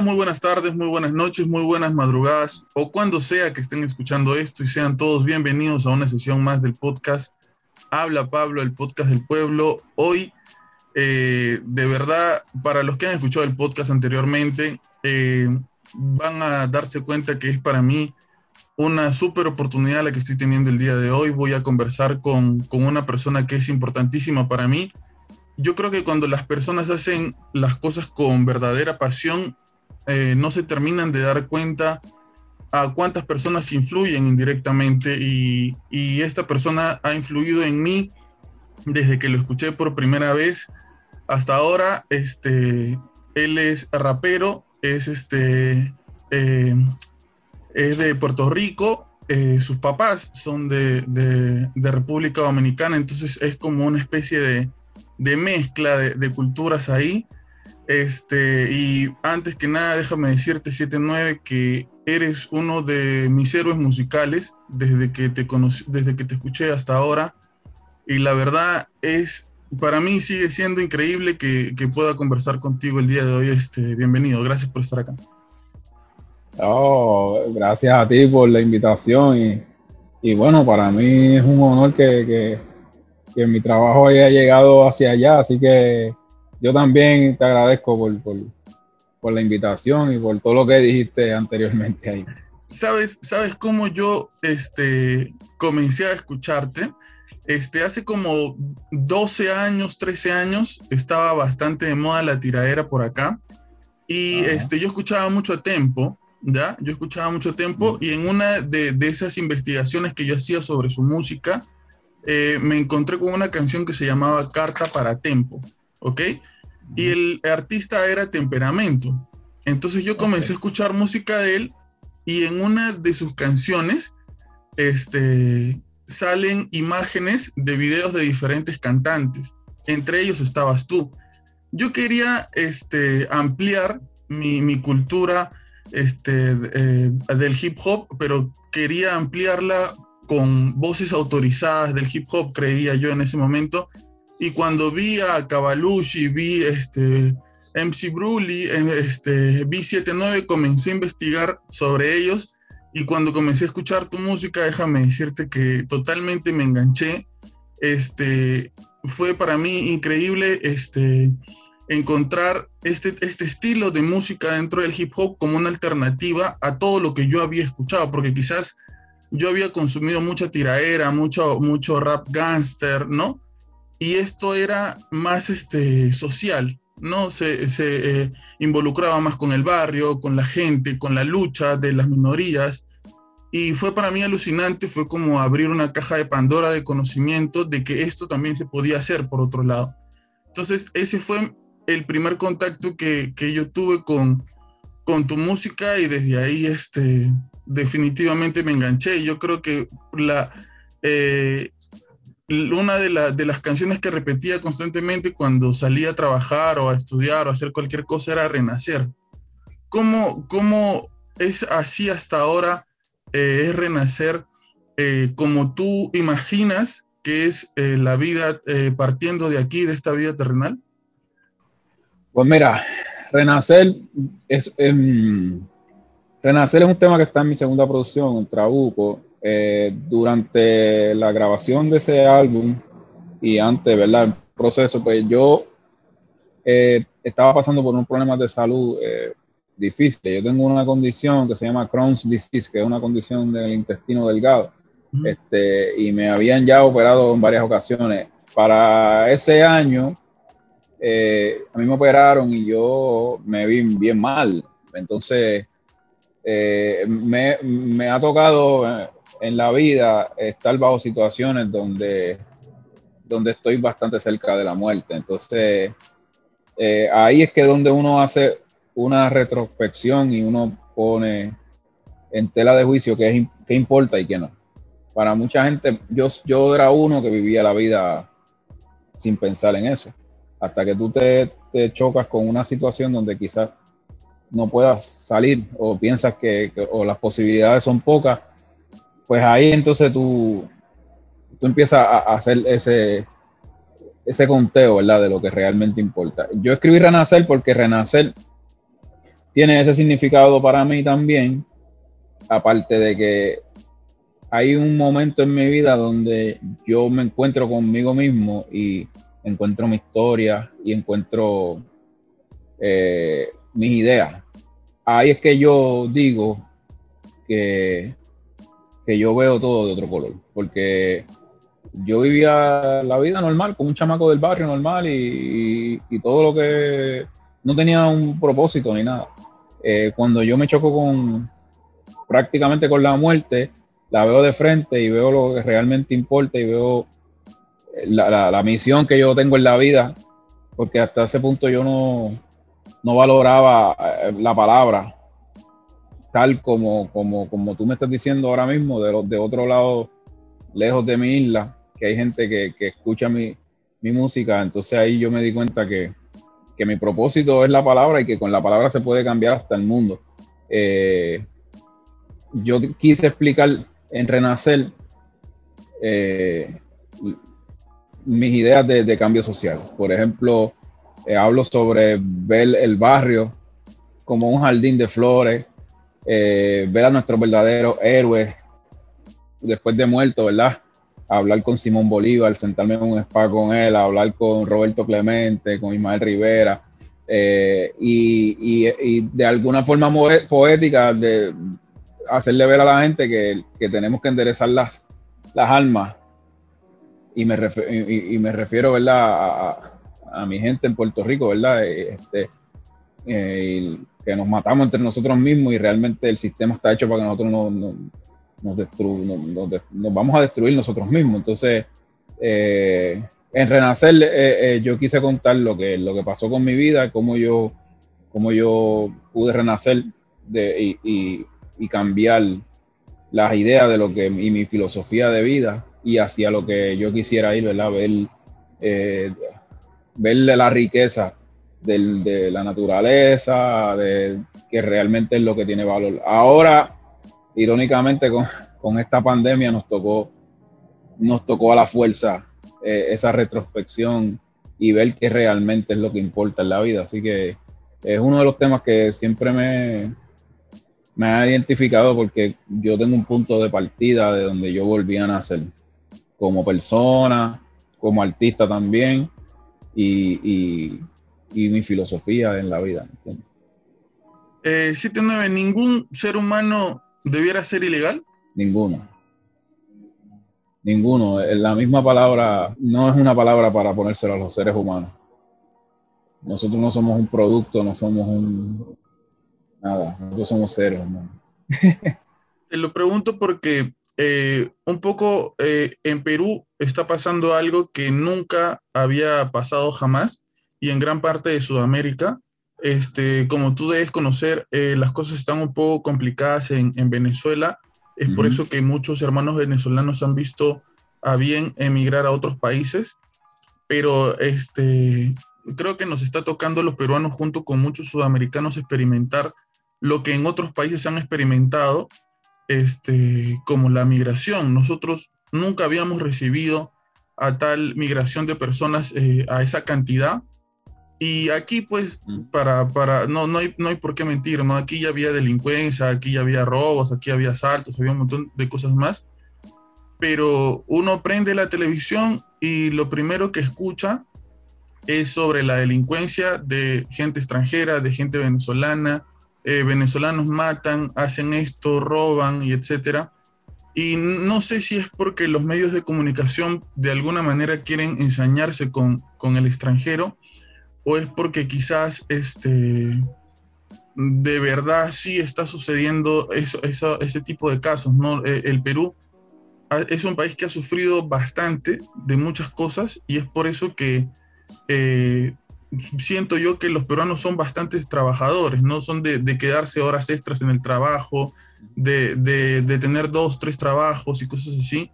Días, muy buenas tardes, muy buenas noches, muy buenas madrugadas o cuando sea que estén escuchando esto y sean todos bienvenidos a una sesión más del podcast Habla Pablo, el podcast del pueblo. Hoy, eh, de verdad, para los que han escuchado el podcast anteriormente, eh, van a darse cuenta que es para mí una súper oportunidad la que estoy teniendo el día de hoy. Voy a conversar con, con una persona que es importantísima para mí yo creo que cuando las personas hacen las cosas con verdadera pasión, eh, no se terminan de dar cuenta a cuántas personas influyen indirectamente y, esta persona ha influido en mí desde que lo escuché por primera vez hasta ahora. Este, él es rapero, es, este, eh, es de Puerto Rico, eh, sus papás son de, de, República Dominicana, entonces es como una especie de mezcla de, culturas ahí. Este, y antes que nada, déjame decirte, 79, que eres uno de mis héroes musicales desde que te conocí, desde que te escuché hasta ahora. Y la verdad es, para mí sigue siendo increíble que, pueda conversar contigo el día de hoy. Este, bienvenido, gracias por estar acá. Oh, gracias a ti por la invitación y, bueno, para mí es un honor que que mi trabajo haya llegado hacia allá, así que yo también te agradezco por, la invitación y por todo lo que dijiste anteriormente ahí. ¿Sabes, sabes cómo yo este, comencé a escucharte? Este, hace como 12 años, 13 años, estaba bastante de moda la tiradera por acá. Y este, yo escuchaba mucho Tempo, ¿ya? Yo escuchaba mucho Tempo y en una de, de, esas investigaciones que yo hacía sobre su música, eh, me encontré con una canción que se llamaba Carta para Tempo, ¿ok? Y el artista era Temperamento. Entonces yo comencé a escuchar música de él y en una de sus canciones este, salen imágenes de videos de diferentes cantantes. Entre ellos estabas tú. Yo quería este, ampliar mi, mi cultura este, eh, del hip hop, pero quería ampliarla con voces autorizadas del hip hop, creía yo en ese momento. Y cuando vi a Cavalucci, vi este, MC Brully, este, vi 79, comencé a investigar sobre ellos. Y cuando comencé a escuchar tu música, déjame decirte que totalmente me enganché. Este, fue para mí increíble este, encontrar este, este estilo de música dentro del hip hop como una alternativa a todo lo que yo había escuchado, porque quizás yo había consumido mucha tiraera, mucho, mucho rap gangster, ¿no? Y esto era más este, social, ¿no? Se, se eh, involucraba más con el barrio, con la gente, con la lucha de las minorías. Y fue para mí alucinante, fue como abrir una caja de Pandora de conocimiento de que esto también se podía hacer por otro lado. Entonces, ese fue el primer contacto que, que yo tuve con, con tu música y desde ahí este, definitivamente me enganché. Yo creo que la, eh, una de, de, las canciones que repetía constantemente cuando salía a trabajar o a estudiar o a hacer cualquier cosa era Renacer. ¿Cómo, cómo es así hasta ahora? Eh, es renacer eh, como tú imaginas que es la vida partiendo de aquí, de esta vida terrenal? Pues mira, renacer es, em, Renacer es un tema que está en mi segunda producción, Trabuco. Eh, durante la grabación de ese álbum y antes, ¿verdad? El proceso, pues yo eh, estaba pasando por un problema de salud eh, difícil. Yo tengo una condición que se llama Crohn's disease, que es una condición del intestino delgado. Este, y me habían ya operado en varias ocasiones. Para ese año, a mí me operaron y yo me vi bien mal. Entonces, eh, me, ha tocado eh, en la vida estar bajo situaciones donde, donde estoy bastante cerca de la muerte. Entonces, eh, ahí es que donde uno hace una retrospección y uno pone en tela de juicio qué, qué importa y qué no. Para mucha gente, yo, yo era uno que vivía la vida sin pensar en eso. Hasta que tú te, te chocas con una situación donde quizás no puedas salir o piensas que, o las posibilidades son pocas, pues ahí entonces tú, tú empiezas a, hacer ese, ese conteo, ¿verdad? De lo que realmente importa. Yo escribí Renacer porque Renacer tiene ese significado para mí también, aparte de que hay un momento en mi vida donde yo me encuentro conmigo mismo y encuentro mi historia y encuentro eh, mis ideas. Ahí es que yo digo que, que yo veo todo de otro color, porque yo vivía la vida normal, como un chamaco del barrio normal y, todo lo que no tenía un propósito ni nada. Eh, cuando yo me choco con prácticamente con la muerte, la veo de frente y veo lo que realmente importa y veo la, misión que yo tengo en la vida, porque hasta ese punto yo no, no valoraba eh, la palabra tal como, como, como tú me estás diciendo ahora mismo, de, de otro lado, lejos de mi isla, que hay gente que, escucha mi, música, entonces ahí yo me di cuenta que, mi propósito es la palabra y que con la palabra se puede cambiar hasta el mundo. Eh, yo quise explicar en Renacer eh, mis ideas de, cambio social. Por ejemplo, eh, hablo sobre ver el barrio como un jardín de flores, ver a nuestros verdaderos héroes después de muerto, ¿verdad? hablar con Simón Bolívar, sentarme en un spa con él, hablar con Roberto Clemente, con Ismael Rivera, eh, y, de alguna forma poética de hacerle ver a la gente que, tenemos que enderezar las, las almas. Y me, y, me refiero ¿verdad? A, mi gente en Puerto Rico, ¿verdad? Este, eh, que nos matamos entre nosotros mismos y realmente el sistema está hecho para que nosotros no, nos, nos, vamos a destruir nosotros mismos. Entonces, eh, en Renacer eh, eh, yo quise contar lo que, lo que pasó con mi vida, cómo yo, cómo yo pude renacer de, y, cambiar las ideas de lo que y mi filosofía de vida y hacia lo que yo quisiera ir, ¿verdad? Ver, verle la riqueza de la naturaleza, de que realmente es lo que tiene valor. Ahora irónicamente con, esta pandemia nos tocó, nos tocó a la fuerza eh, esa retrospección y ver qué realmente es lo que importa en la vida. Así que es uno de los temas que siempre me, me ha identificado porque yo tengo un punto de partida de donde yo volví a nacer, como persona, como artista también, y, mi filosofía en la vida. Eh, 7-9, ningún ser humano debiera ser ilegal? Ninguno. Ninguno. La misma palabra no es una palabra para ponérselo a los seres humanos. Nosotros no somos un producto, no somos un... Nada, nosotros somos seres humanos. Te lo pregunto porque eh, un poco eh, en Perú está pasando algo que nunca había pasado jamás y en gran parte de Sudamérica, este, como tú debes conocer, eh, las cosas están un poco complicadas en, Venezuela. Es por eso que muchos hermanos venezolanos han visto a bien emigrar a otros países. Pero este, creo que nos está tocando a los peruanos junto con muchos sudamericanos experimentar lo que en otros países han experimentado, este, como la migración. Nosotros nunca habíamos recibido a tal migración de personas eh, a esa cantidad y aquí, pues, para, para, no, no hay, no hay por qué mentir, ¿no? Aquí ya había delincuencia, aquí ya había robos, aquí había asaltos, había un montón de cosas más. Pero uno prende la televisión y lo primero que escucha es sobre la delincuencia de gente extranjera, de gente venezolana. Eh, venezolanos matan, hacen esto, roban y etcétera. Y no sé si es porque los medios de comunicación de alguna manera quieren ensañarse con, con el extranjero o es porque quizás este, de verdad sí está sucediendo eso, ese tipo de casos, ¿no? Eh, el Perú es un país que ha sufrido bastante de muchas cosas y es por eso que eh, siento yo que los peruanos son bastantes trabajadores, ¿no? Son de, quedarse horas extras en el trabajo, de, de, tener dos, tres trabajos y cosas así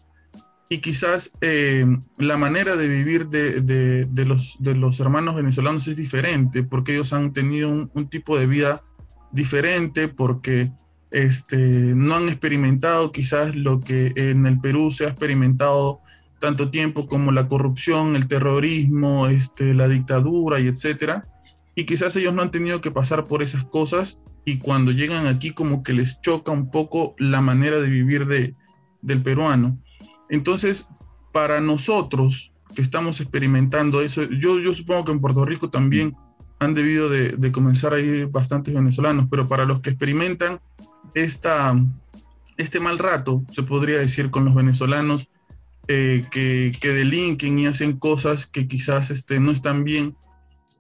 y quizás eh, la manera de vivir de, los, de los hermanos venezolanos es diferente, porque ellos han tenido un, tipo de vida diferente, porque este, no han experimentado quizás lo que en el Perú se ha experimentado tanto tiempo como la corrupción, el terrorismo, este, la dictadura y etcétera. y quizás ellos no han tenido que pasar por esas cosas y cuando llegan aquí como que les choca un poco la manera de vivir de, del peruano. Entonces, para nosotros que estamos experimentando eso, yo, yo supongo que en Puerto Rico también han debido de, de comenzar a ir bastantes venezolanos, pero para los que experimentan esta, este mal rato, se podría decir, con los venezolanos eh, que, que, delinquen y hacen cosas que quizás este, no están bien,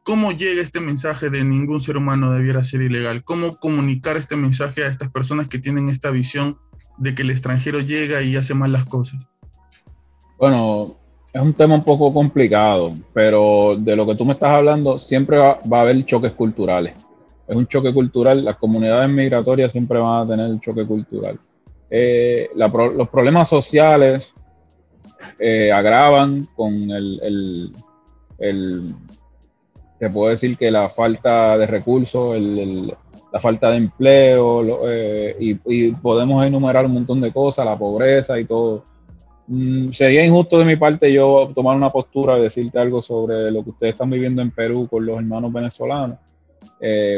¿cómo llega este mensaje de ningún ser humano debiera ser ilegal? ¿Cómo comunicar este mensaje a estas personas que tienen esta visión de que el extranjero llega y hace mal las cosas? Bueno, es un tema un poco complicado, pero de lo que tú me estás hablando, siempre va, a haber choques culturales. Es un choque cultural, las comunidades migratorias siempre van a tener choque cultural. Eh, los problemas sociales eh, agravan con el, el, te puedo decir que la falta de recursos, la falta de empleo, eh, y, podemos enumerar un montón de cosas, la pobreza y todo. Mm, sería injusto de mi parte yo tomar una postura y decirte algo sobre lo que ustedes están viviendo en Perú con los hermanos venezolanos,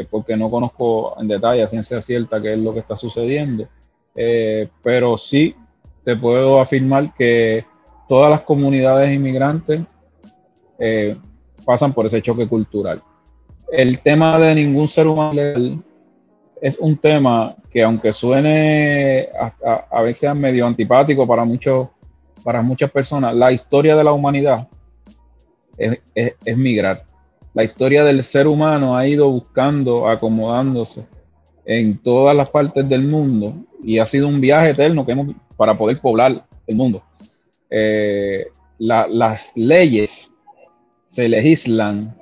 porque no conozco en detalle a ciencia cierta qué es lo que está sucediendo. Eh, pero sí te puedo afirmar que todas las comunidades inmigrantes eh, pasan por ese choque cultural. El tema de ningún ser humano es un tema que aunque suene a, veces medio antipático para, muchos, para muchas personas, la historia de la humanidad es migrar. La historia del ser humano ha ido buscando, acomodándose en todas las partes del mundo y ha sido un viaje eterno que hemos para poder poblar el mundo. Eh, las leyes se legislan,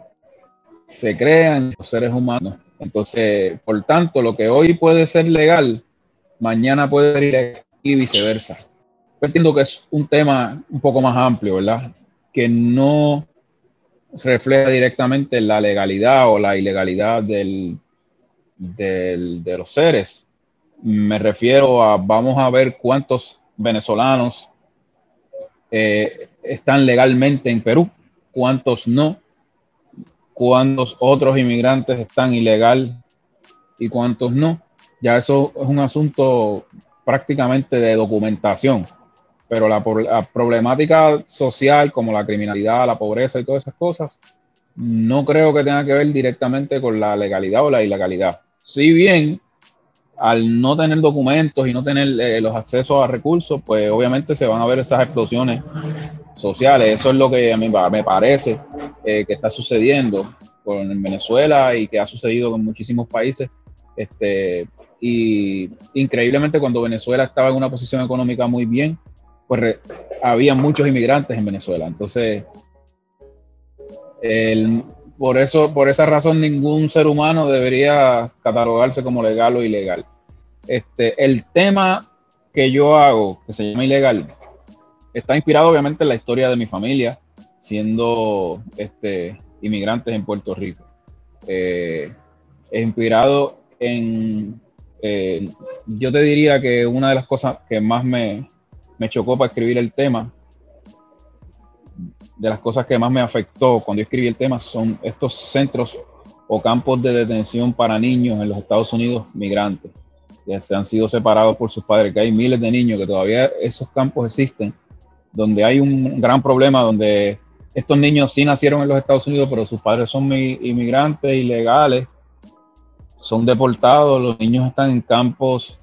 se crean los seres humanos. Entonces, por tanto, lo que hoy puede ser legal, mañana puede ser ilegal y viceversa. Yo entiendo que es un tema un poco más amplio, ¿verdad? Que no refleja directamente la legalidad o la ilegalidad del, de los seres. Me refiero a, vamos a ver cuántos venezolanos eh, están legalmente en Perú, cuántos no, cuántos otros inmigrantes están ilegal y cuántos no. Ya eso es un asunto prácticamente de documentación, pero la, la problemática social como la criminalidad, la pobreza y todas esas cosas, no creo que tenga que ver directamente con la legalidad o la ilegalidad. Si bien al no tener documentos y no tener eh, los accesos a recursos, pues obviamente se van a ver estas explosiones sociales. Eso es lo que a mí me parece eh, que está sucediendo con Venezuela y que ha sucedido con muchísimos países. Este, y increíblemente cuando Venezuela estaba en una posición económica muy bien, pues había muchos inmigrantes en Venezuela. Entonces, por eso, por esa razón, ningún ser humano debería catalogarse como legal o ilegal. Este, el tema que yo hago, que se llama ilegal, está inspirado obviamente en la historia de mi familia, siendo este, inmigrantes en Puerto Rico. Eh, es inspirado en, eh, yo te diría que una de las cosas que más me, me chocó para escribir el tema. De las cosas que más me afectó cuando escribí el tema son estos centros o campos de detención para niños en los Estados Unidos migrantes, que se han sido separados por sus padres, que hay miles de niños que todavía esos campos existen, donde hay un gran problema, donde estos niños sí nacieron en los Estados Unidos, pero sus padres son inmigrantes ilegales, son deportados, los niños están en campos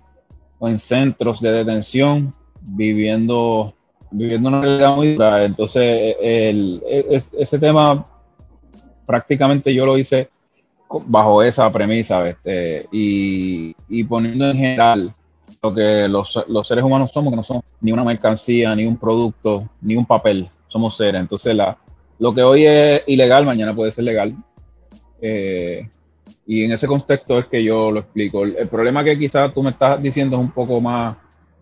o en centros de detención, viviendo viviendo una realidad muy dura. Entonces, el, ese tema prácticamente yo lo hice bajo esa premisa este, y, y, poniendo en general lo que los, los, seres humanos somos, que no somos ni una mercancía, ni un producto, ni un papel, somos seres. Entonces, la, lo que hoy es ilegal, mañana puede ser legal. Eh, y en ese contexto es que yo lo explico. El, el problema que quizás tú me estás diciendo es un poco más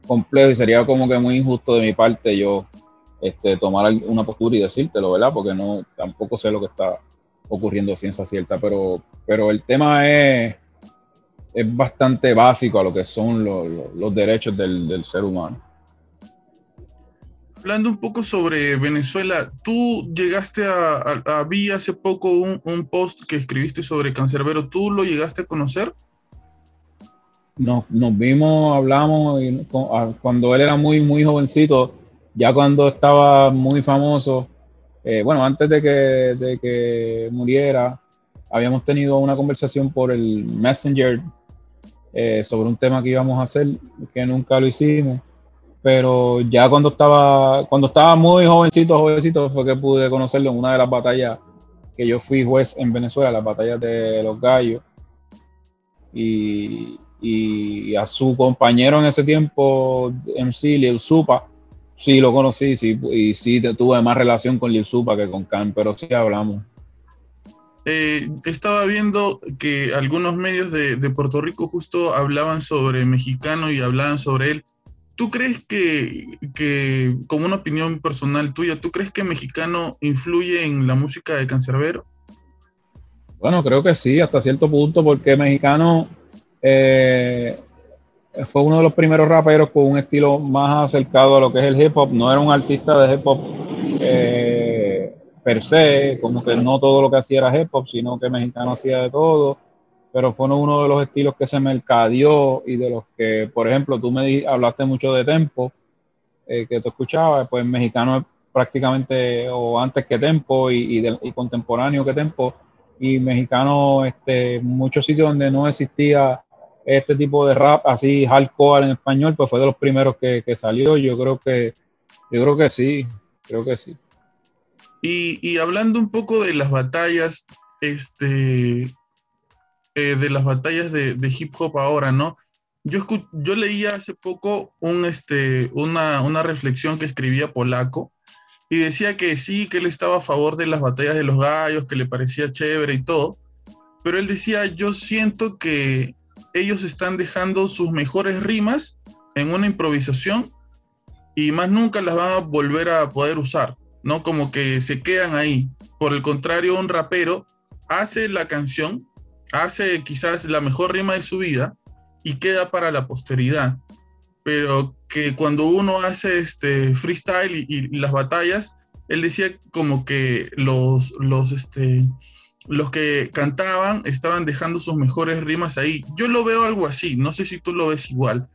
complejo y sería como que muy injusto de mi parte yo este, tomar una postura y decírtelo, ¿verdad? Porque no, tampoco sé lo que está ocurriendo ciencia cierta, pero, pero el tema es, es bastante básico a lo que son los, derechos del, del, ser humano. Hablando un poco sobre Venezuela, tú llegaste a, a, hace poco un, un, post que escribiste sobre Cancerbero, ¿tú lo llegaste a conocer? Nos, nos vimos, hablamos y, cuando él era muy, muy jovencito, ya cuando estaba muy famoso, eh, bueno, antes de que, de que muriera, habíamos tenido una conversación por el Messenger eh, sobre un tema que íbamos a hacer, que nunca lo hicimos pero ya cuando estaba, cuando estaba muy jovencito, jovencito, fue que pude conocerlo en una de las batallas que yo fui juez en Venezuela, las batallas de los gallos. Y, a su compañero en ese tiempo, MC Lil Supa, sí lo conocí, sí, y sí tuve más relación con Lil Supa que con Khan, pero sí hablamos. Eh, estaba viendo que algunos medios de, de Puerto Rico justo hablaban sobre mexicano y hablaban sobre él. ¿Tú crees que, como una opinión personal tuya, ¿tú crees que mexicano influye en la música de Cancerbero? Bueno, creo que sí, hasta cierto punto, porque mexicano eh, fue uno de los primeros raperos con un estilo más acercado a lo que es el hip hop. No era un artista de hip hop eh, per se, como que no todo lo que hacía era hip hop, sino que mexicano hacía de todo pero fue uno de los estilos que se mercadeó y de los que, por ejemplo, tú me hablaste mucho de tempo, eh, que tú escuchabas, pues mexicano es prácticamente o antes que tempo y, contemporáneo que tempo, y mexicano, este, muchos sitios donde no existía este tipo de rap así hardcore en español, pues fue de los primeros que, que salió. Yo creo que, yo creo que sí, creo que sí. Y, y hablando un poco de las batallas, este, eh, de las batallas de, hip hop ahora, ¿no? Yo, yo leía hace poco un, este, una, una reflexión que escribía Polaco y decía que sí, que él estaba a favor de las batallas de los gallos, que le parecía chévere y todo, pero él decía, yo siento que ellos están dejando sus mejores rimas en una improvisación y más nunca las van a volver a poder usar, ¿no? Como que se quedan ahí. Por el contrario, un rapero hace la canción hace quizás la mejor rima de su vida y queda para la posteridad. Pero que cuando uno hace este freestyle y, las batallas, él decía como que los, los, este, los que cantaban estaban dejando sus mejores rimas ahí. Yo lo veo algo así, no sé si tú lo ves igual.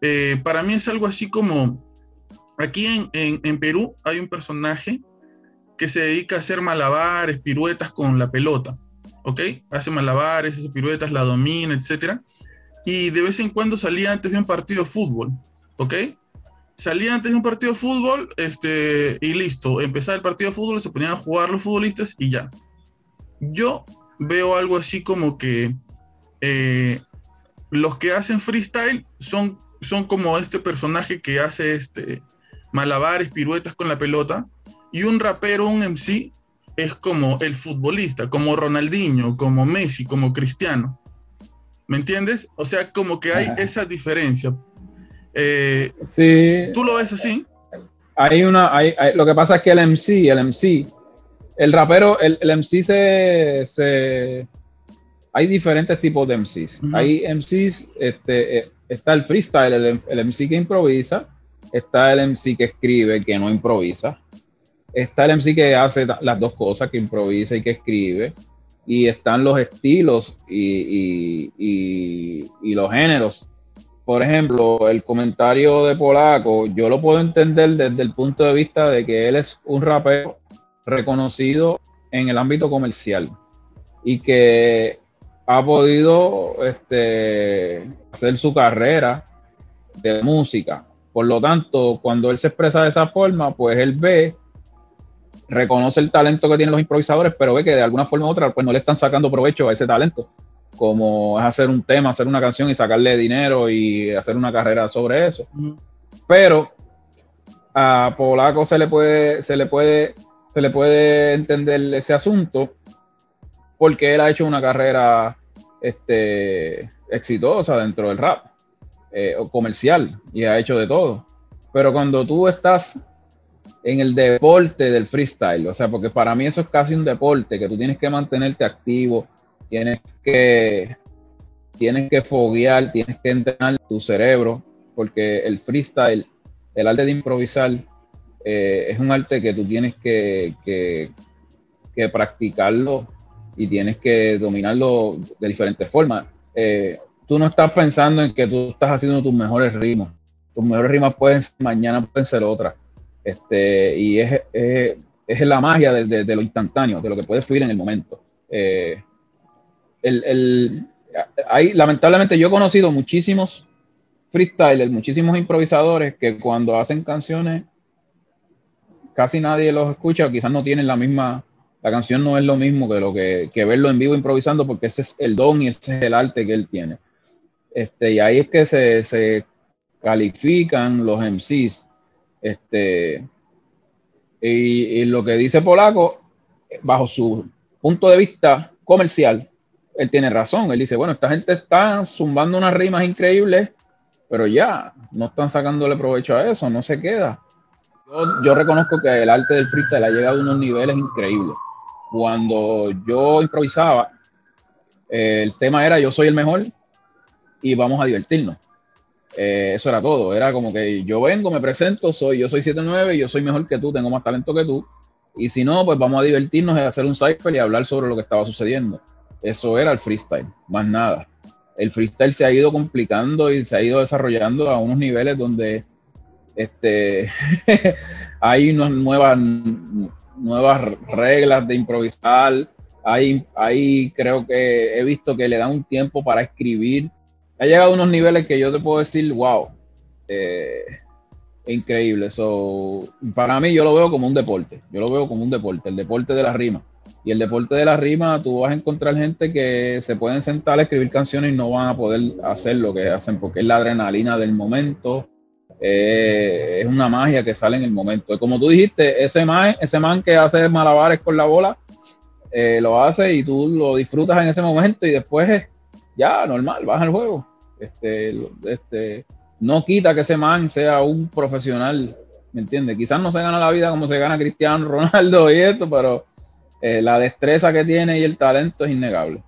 Eh, para mí es algo así como, aquí en, en Perú hay un personaje que se dedica a hacer malabares, piruetas con la pelota. ¿ok? Hace malabares, hace piruetas, la domina, etc. Y de vez en cuando salía antes de un partido de fútbol, ¿ok? Salía antes de un partido de fútbol este, y listo, empezaba el partido de fútbol, se ponían a jugar los futbolistas y ya. Yo veo algo así como que eh, los que hacen freestyle son, son como este personaje que hace este, malabares, piruetas con la pelota, y un rapero, un MC, es como el futbolista, como Ronaldinho, como Messi, como Cristiano. ¿Me entiendes? O sea, como que hay esa diferencia. Eh, sí. ¿Tú lo ves así? Hay una, hay, lo que pasa es que el MC, el MC, el rapero, el, el MC se, hay diferentes tipos de MCs. Hay MCs, este, eh, está el freestyle, el, el MC que improvisa, está el MC que escribe, que no improvisa, está el MC que hace las dos cosas, que improvisa y que escribe, y están los estilos y, los géneros. Por ejemplo, el comentario de Polaco, yo lo puedo entender desde el punto de vista de que él es un rapero reconocido en el ámbito comercial y que ha podido este, hacer su carrera de música. Por lo tanto, cuando él se expresa de esa forma, pues él ve reconoce el talento que tienen los improvisadores, pero ve que de alguna forma u otra pues no le están sacando provecho a ese talento, como es hacer un tema, hacer una canción y sacarle dinero y hacer una carrera sobre eso. Pero a Polaco se le puede, se le puede, se le puede entender ese asunto porque él ha hecho una carrera este, exitosa dentro del rap eh, comercial y ha hecho de todo. Pero cuando tú estás en el deporte del freestyle. O sea, porque para mí eso es casi un deporte, que tú tienes que mantenerte activo, tienes que, tienes que foguear, tienes que entrenar tu cerebro, porque el freestyle, el arte de improvisar, eh, es un arte que tú tienes que, que, practicarlo y tienes que dominarlo de diferentes formas. Eh, tú no estás pensando en que tú estás haciendo tus mejores rimas. Tus mejores rimas pueden mañana pueden ser otras. Este, y es, es, es la magia de, de, lo instantáneo, de lo que puede fluir en el momento. Eh, el, el, hay, lamentablemente yo he conocido muchísimos freestylers, muchísimos improvisadores que cuando hacen canciones casi nadie los escucha quizás no tienen la misma, la canción no es lo mismo que lo que, que, verlo en vivo improvisando porque ese es el don y ese es el arte que él tiene. Este, y ahí es que se, se califican los MCs. Este, y, y, lo que dice Polaco, bajo su punto de vista comercial, él tiene razón. Él dice, bueno, esta gente está zumbando unas rimas increíbles, pero ya, no están sacándole provecho a eso, no se queda. Yo, reconozco que el arte del freestyle ha llegado a unos niveles increíbles. Cuando yo improvisaba, el tema era yo soy el mejor y vamos a divertirnos. Eh, eso era todo. Era como que yo vengo, me presento, soy yo soy 7-9, yo soy mejor que tú, tengo más talento que tú. Y si no, pues vamos a divertirnos y hacer un cipher y hablar sobre lo que estaba sucediendo. Eso era el freestyle, más nada. El freestyle se ha ido complicando y se ha ido desarrollando a unos niveles donde este, hay unas nuevas, nuevas reglas de improvisar. Hay, hay, creo que he visto que le dan un tiempo para escribir. Ha llegado a unos niveles que yo te puedo decir, wow, eh, increíble. So, para mí yo lo veo como un deporte. Yo lo veo como un deporte, el deporte de la rima. Y el deporte de la rima, tú vas a encontrar gente que se pueden sentar a escribir canciones y no van a poder hacer lo que hacen porque es la adrenalina del momento. Eh, es una magia que sale en el momento. Como tú dijiste, ese man, ese man que hace malabares con la bola, eh, lo hace y tú lo disfrutas en ese momento y después ya, normal, baja el juego. Este, este, no quita que ese man sea un profesional, ¿me entiendes? Quizás no se gana la vida como se gana Cristiano Ronaldo y esto, pero eh, la destreza que tiene y el talento es innegable.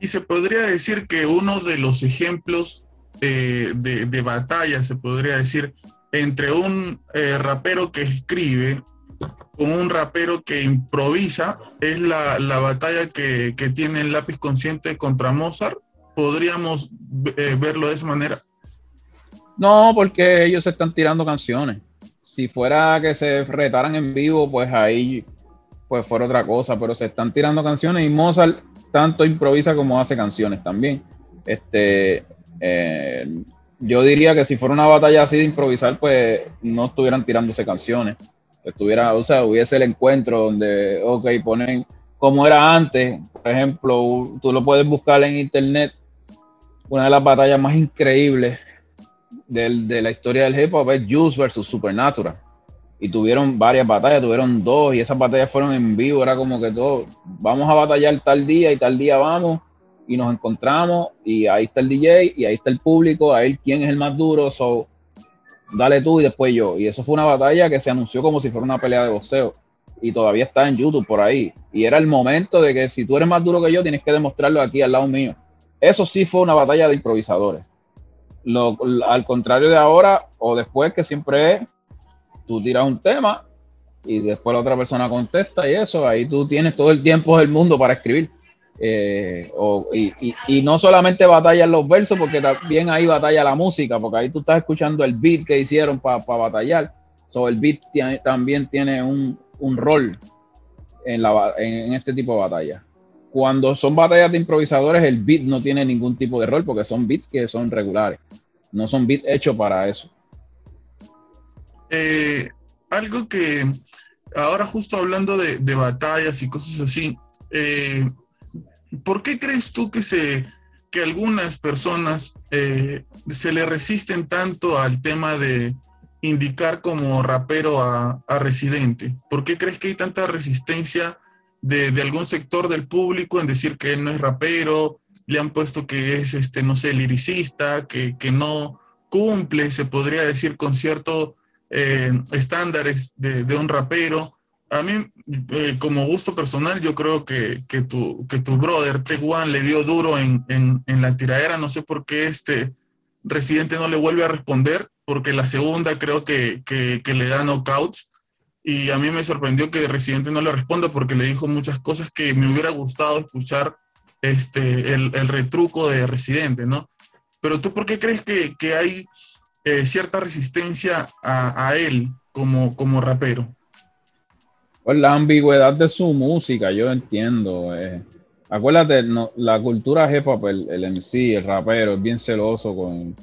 Y se podría decir que uno de los ejemplos eh, de, batalla, se podría decir, entre un eh, rapero que escribe con un rapero que improvisa, es la, batalla que, tiene el lápiz consciente contra Mozart. ¿Podríamos verlo de esa manera? No, porque ellos se están tirando canciones. Si fuera que se retaran en vivo, pues ahí pues fuera otra cosa, pero se están tirando canciones y Mozart tanto improvisa como hace canciones también. Este, eh, yo diría que si fuera una batalla así de improvisar, pues no estuvieran tirándose canciones. Estuviera, o sea, hubiese el encuentro donde, ok, ponen como era antes. Por ejemplo, tú lo puedes buscar en internet. Una de las batallas más increíbles de la historia del hip hop es Juice versus Supernatural y tuvieron varias batallas, tuvieron dos y esas batallas fueron en vivo, era como que todo, vamos a batallar tal día y tal día vamos y nos encontramos y ahí está el DJ y ahí está el público, a ver quién es el más duro, so dale tú y después yo. Y eso fue una batalla que se anunció como si fuera una pelea de boxeo y todavía está en YouTube por ahí. Y era el momento de que si tú eres más duro que yo, tienes que demostrarlo aquí al lado mío. Eso sí fue una batalla de improvisadores. Al contrario de ahora o después que siempre es tú tiras un tema y después la otra persona contesta y eso, ahí tú tienes todo el tiempo del mundo para escribir. Eh, y, no solamente batallan los versos, porque también ahí batalla la música, porque ahí tú estás escuchando el beat que hicieron para batallar. So, el beat también tiene un, rol en, este tipo de batalla. Cuando son batallas de improvisadores, el beat no tiene ningún tipo de rol, porque son beats que son regulares. No son beats hechos para eso. Eh, algo que ahora justo hablando de, batallas y cosas así, eh, ¿por qué crees tú que se que algunas personas eh, se le resisten tanto al tema de indicar como rapero a, residente? ¿Por qué crees que hay tanta resistencia de, algún sector del público en decir que él no es rapero? Le han puesto que es, este, no sé, liricista, que, que no cumple, se podría decir, con cierto eh, estándares de, un rapero. A mí, eh, como gusto personal, yo creo que, que, tu, que tu brother, le dio duro en, en, la tiradera. No sé por qué este residente no le vuelve a responder, porque la segunda creo que, que, le da knockouts. Y a mí me sorprendió que Residente no le responda porque le dijo muchas cosas que me hubiera gustado escuchar este, el, el retruco de Residente, ¿no? Pero tú, ¿por qué crees que, que hay eh, cierta resistencia a, a él como, como rapero? Pues la ambigüedad de su música, yo entiendo. Eh. Acuérdate, la cultura hip hop, el, el, MC, el rapero, es bien celoso con,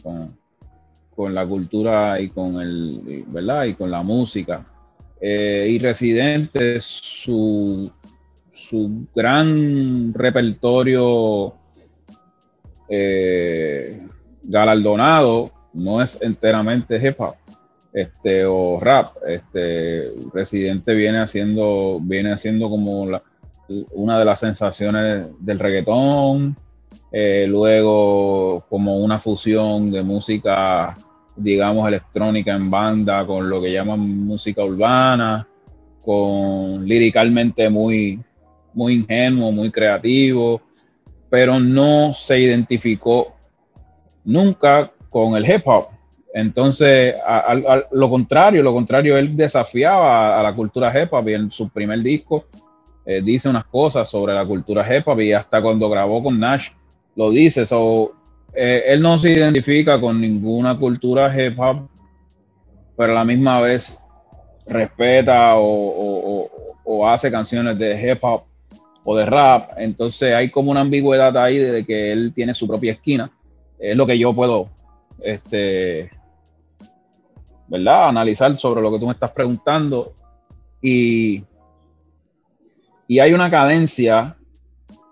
con, la cultura y con el, ¿verdad? Y con la música. Eh, y Residente, su, su gran repertorio eh, galardonado no es enteramente hip hop este, o rap. Este, Residente viene haciendo, viene haciendo como una de las sensaciones del reggaetón, eh, luego como una fusión de música, digamos, electrónica en banda con lo que llaman música urbana, con liricalmente muy, muy ingenuo, muy creativo, pero no se identificó nunca con el hip hop. Entonces, a, lo contrario, lo contrario, él desafiaba a, la cultura hip hop y en su primer disco eh, dice unas cosas sobre la cultura hip hop y hasta cuando grabó con Nash lo dice. So, eh, él no se identifica con ninguna cultura hip hop, pero a la misma vez respeta o, o hace canciones de hip hop o de rap. Entonces hay como una ambigüedad ahí de que él tiene su propia esquina. Es lo que yo puedo este, ¿verdad? Analizar sobre lo que tú me estás preguntando. Y, y hay una cadencia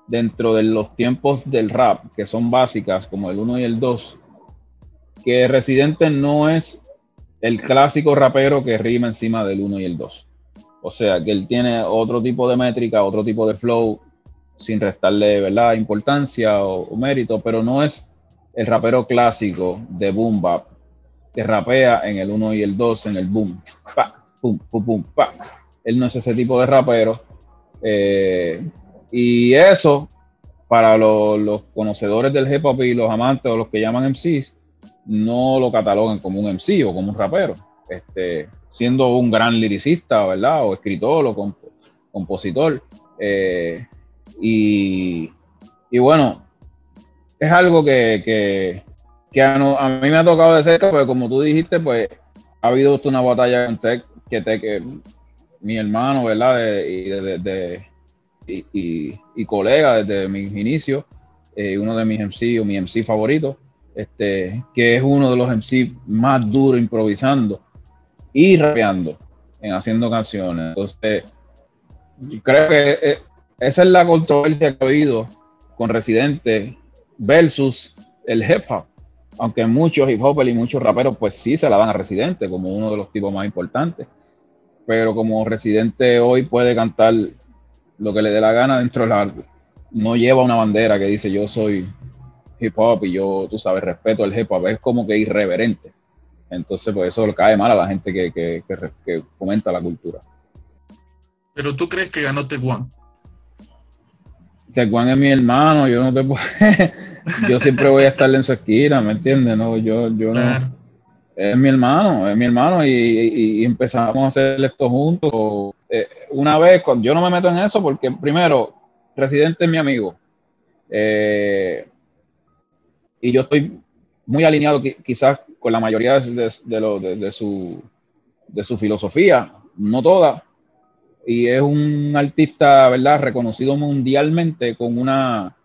dentro de los tiempos del rap, que son básicas, como el 1 y el 2, que Residente no es el clásico rapero que rima encima del 1 y el 2. O sea, que él tiene otro tipo de métrica, otro tipo de flow, sin restarle, ¿verdad?, importancia o, o mérito, pero no es el rapero clásico de boom bap que rapea en el 1 y el 2 en el boom, pa, pum, pum, pa. Él no es ese tipo de rapero. Eh, y eso, para los conocedores del hip hop y los amantes o los que llaman MCs, no lo catalogan como un MC o como un rapero. Este, siendo un gran liricista, ¿verdad? O escritor o compositor. Eh, y, y bueno, es algo que, a, mí me ha tocado de cerca, porque como tú dijiste, pues ha habido una batalla con Tech, que Tech, mi hermano, ¿verdad? y, de, y, colega desde mis inicios, eh, uno de mis MC o mi MC favorito, este, que es uno de los MC más duros improvisando y rapeando en haciendo canciones. Entonces, creo que eh, esa es la controversia que ha habido con Residente versus el hip hop. Aunque muchos hip hop y muchos raperos pues sí se la dan a Residente como uno de los tipos más importantes. Pero como Residente hoy puede cantar lo que le dé la gana dentro de la... No lleva una bandera que dice yo soy hip hop y yo, tú sabes, respeto el hip hop. Es como que irreverente. Entonces, pues eso le cae mal a la gente que, que, que, comenta la cultura. Pero tú crees que ganó Teguán? Teguán es mi hermano, yo no te puedo... yo siempre voy a estar en su esquina, ¿me entiendes? No, yo, yo no. Es mi hermano, es mi hermano y, empezamos a hacer esto juntos. Eh, una vez, cuando yo no me meto en eso porque primero, Residente es mi amigo. Eh, y yo estoy muy alineado quizás con la mayoría de, de, su, de su filosofía, no toda. Y es un artista, ¿verdad?, reconocido mundialmente con una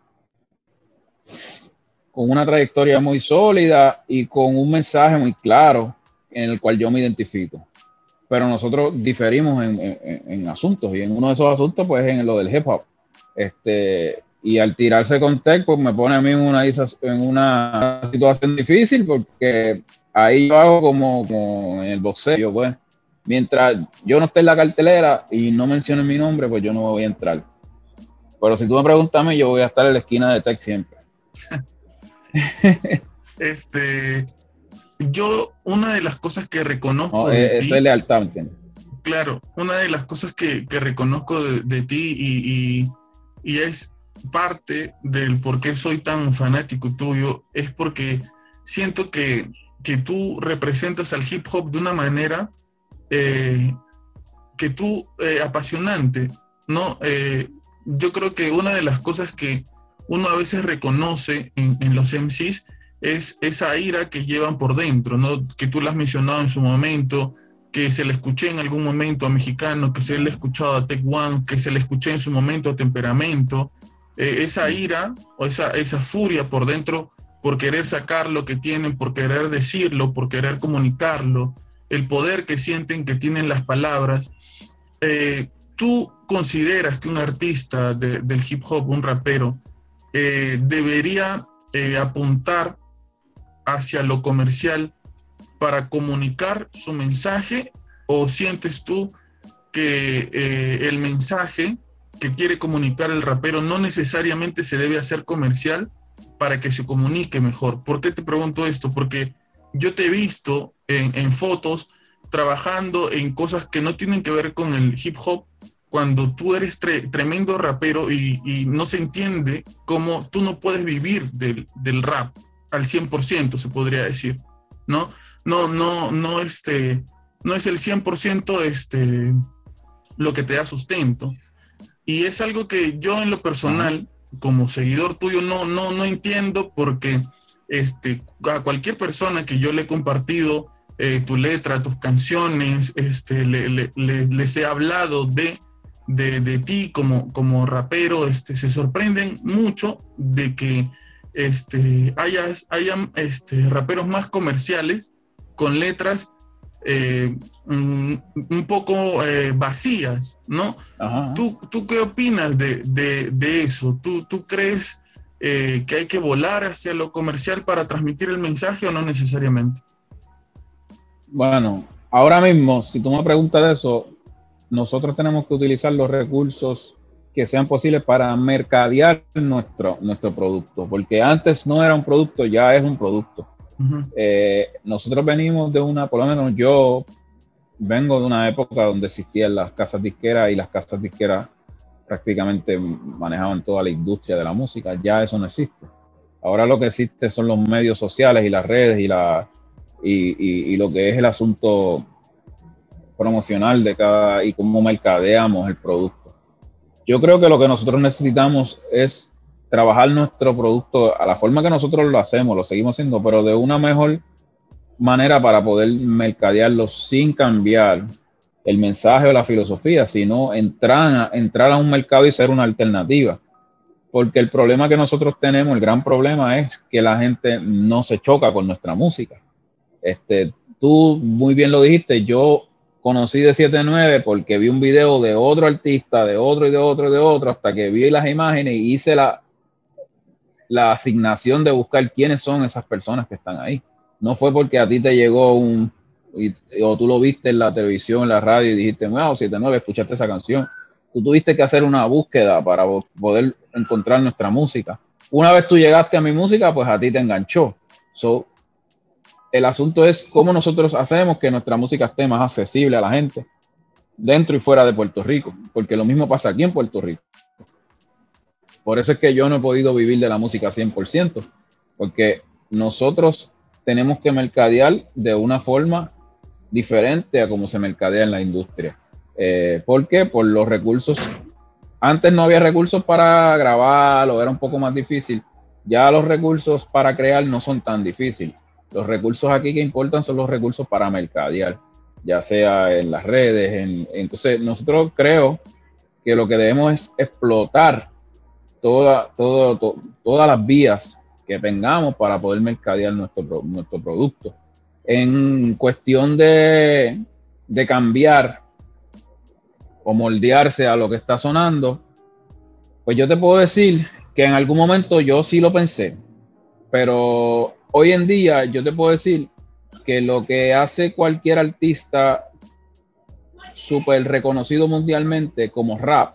con una trayectoria muy sólida y con un mensaje muy claro en el cual yo me identifico. Pero nosotros diferimos en, asuntos y en uno de esos asuntos pues en lo del hip hop. Este, y al tirarse con tech pues me pone a mí en una, en una situación difícil porque ahí yo hago como, como en el boxeo, pues. Mientras yo no esté en la cartelera y no mencione mi nombre, pues yo no voy a entrar. Pero si tú me preguntas a mí, yo voy a estar en la esquina de tech siempre. este, yo, una de las cosas que reconozco. de es, lealtad, Claro, una de las cosas que, reconozco de, ti y, y, es parte del por qué soy tan fanático tuyo es porque siento que que tú representas al hip hop de una manera eh, que tú, eh, apasionante, ¿no? Eh, yo creo que una de las cosas que uno a veces reconoce en, los MCs es esa ira que llevan por dentro, ¿no? Que tú lo has mencionado en su momento, que se le escuché en algún momento a Mexicano, que se le ha escuchado a Tech One, que se le escuché en su momento a Temperamento, esa ira o esa, esa furia por dentro por querer sacar lo que tienen, por querer decirlo, por querer comunicarlo, el poder que sienten que tienen las palabras. Eh, ¿Tú consideras que un artista del hip hop, un rapero, eh, debería eh, apuntar hacia lo comercial para comunicar su mensaje o sientes tú que el mensaje que quiere comunicar el rapero no necesariamente se debe hacer comercial, para que se comunique mejor. ¿Por qué te pregunto esto? Porque yo te he visto en, fotos trabajando en cosas que no tienen que ver con el hip hop cuando tú eres tremendo rapero y, no se entiende cómo tú no puedes vivir del, rap al 100%, se podría decir, ¿no? No, no, no, este, no es el 100% este, lo que te da sustento. Y es algo que yo en lo personal como seguidor tuyo no, no, no entiendo porque este, a cualquier persona que yo le he compartido eh, tu letra, tus canciones, este, les he hablado de, de, ti como, como rapero, este, se sorprenden mucho de que este, hayas, hayan este, raperos más comerciales con letras eh, un, poco eh, vacías, ¿no? ¿Tú, ¿Tú, qué opinas de, de, eso? ¿Tú, tú crees eh, que hay que volar hacia lo comercial para transmitir el mensaje o no necesariamente? Bueno, ahora mismo, si tú me preguntas eso, nosotros tenemos que utilizar los recursos que sean posibles para mercadear nuestro, nuestro producto, porque antes no era un producto, ya es un producto. Eh, nosotros venimos de una, por lo menos yo vengo de una época donde existían las casas disqueras y las casas disqueras prácticamente manejaban toda la industria de la música. Ya eso no existe. Ahora lo que existe son los medios sociales y las redes y, la, y, lo que es el asunto promocional de cada y cómo mercadeamos el producto. Yo creo que lo que nosotros necesitamos es trabajar nuestro producto a la forma que nosotros lo hacemos, lo seguimos haciendo, pero de una mejor manera para poder mercadearlo sin cambiar el mensaje o la filosofía, sino entrar a, entrar a un mercado y ser una alternativa. Porque el problema que nosotros tenemos, el gran problema es que la gente no se choca con nuestra música. Este, tú muy bien lo dijiste, yo conocí de 7-9 porque vi un video de otro artista, de otro y de otro y de otro, hasta que vi las imágenes y hice la, asignación de buscar quiénes son esas personas que están ahí. No fue porque a ti te llegó un, o tú lo viste en la televisión, en la radio y dijiste, wow, 79, escuchaste esa canción. Tú tuviste que hacer una búsqueda para poder encontrar nuestra música. Una vez tú llegaste a mi música, pues a ti te enganchó. So, el asunto es cómo nosotros hacemos que nuestra música esté más accesible a la gente dentro y fuera de Puerto Rico, porque lo mismo pasa aquí en Puerto Rico. Por eso es que yo no he podido vivir de la música 100%, porque nosotros tenemos que mercadear de una forma diferente a como se mercadea en la industria. Eh, ¿Por qué? Por los recursos. Antes no había recursos para grabar o era un poco más difícil. Ya los recursos para crear no son tan difíciles. Los recursos aquí que importan son los recursos para mercadear, ya sea en las redes. entonces, nosotros creo que lo que debemos es explotar toda, todas las vías que tengamos para poder mercadear nuestro, nuestro producto. En cuestión de, de cambiar o moldearse a lo que está sonando, pues yo te puedo decir que en algún momento yo sí lo pensé, pero hoy en día yo te puedo decir que lo que hace cualquier artista súper reconocido mundialmente como rap,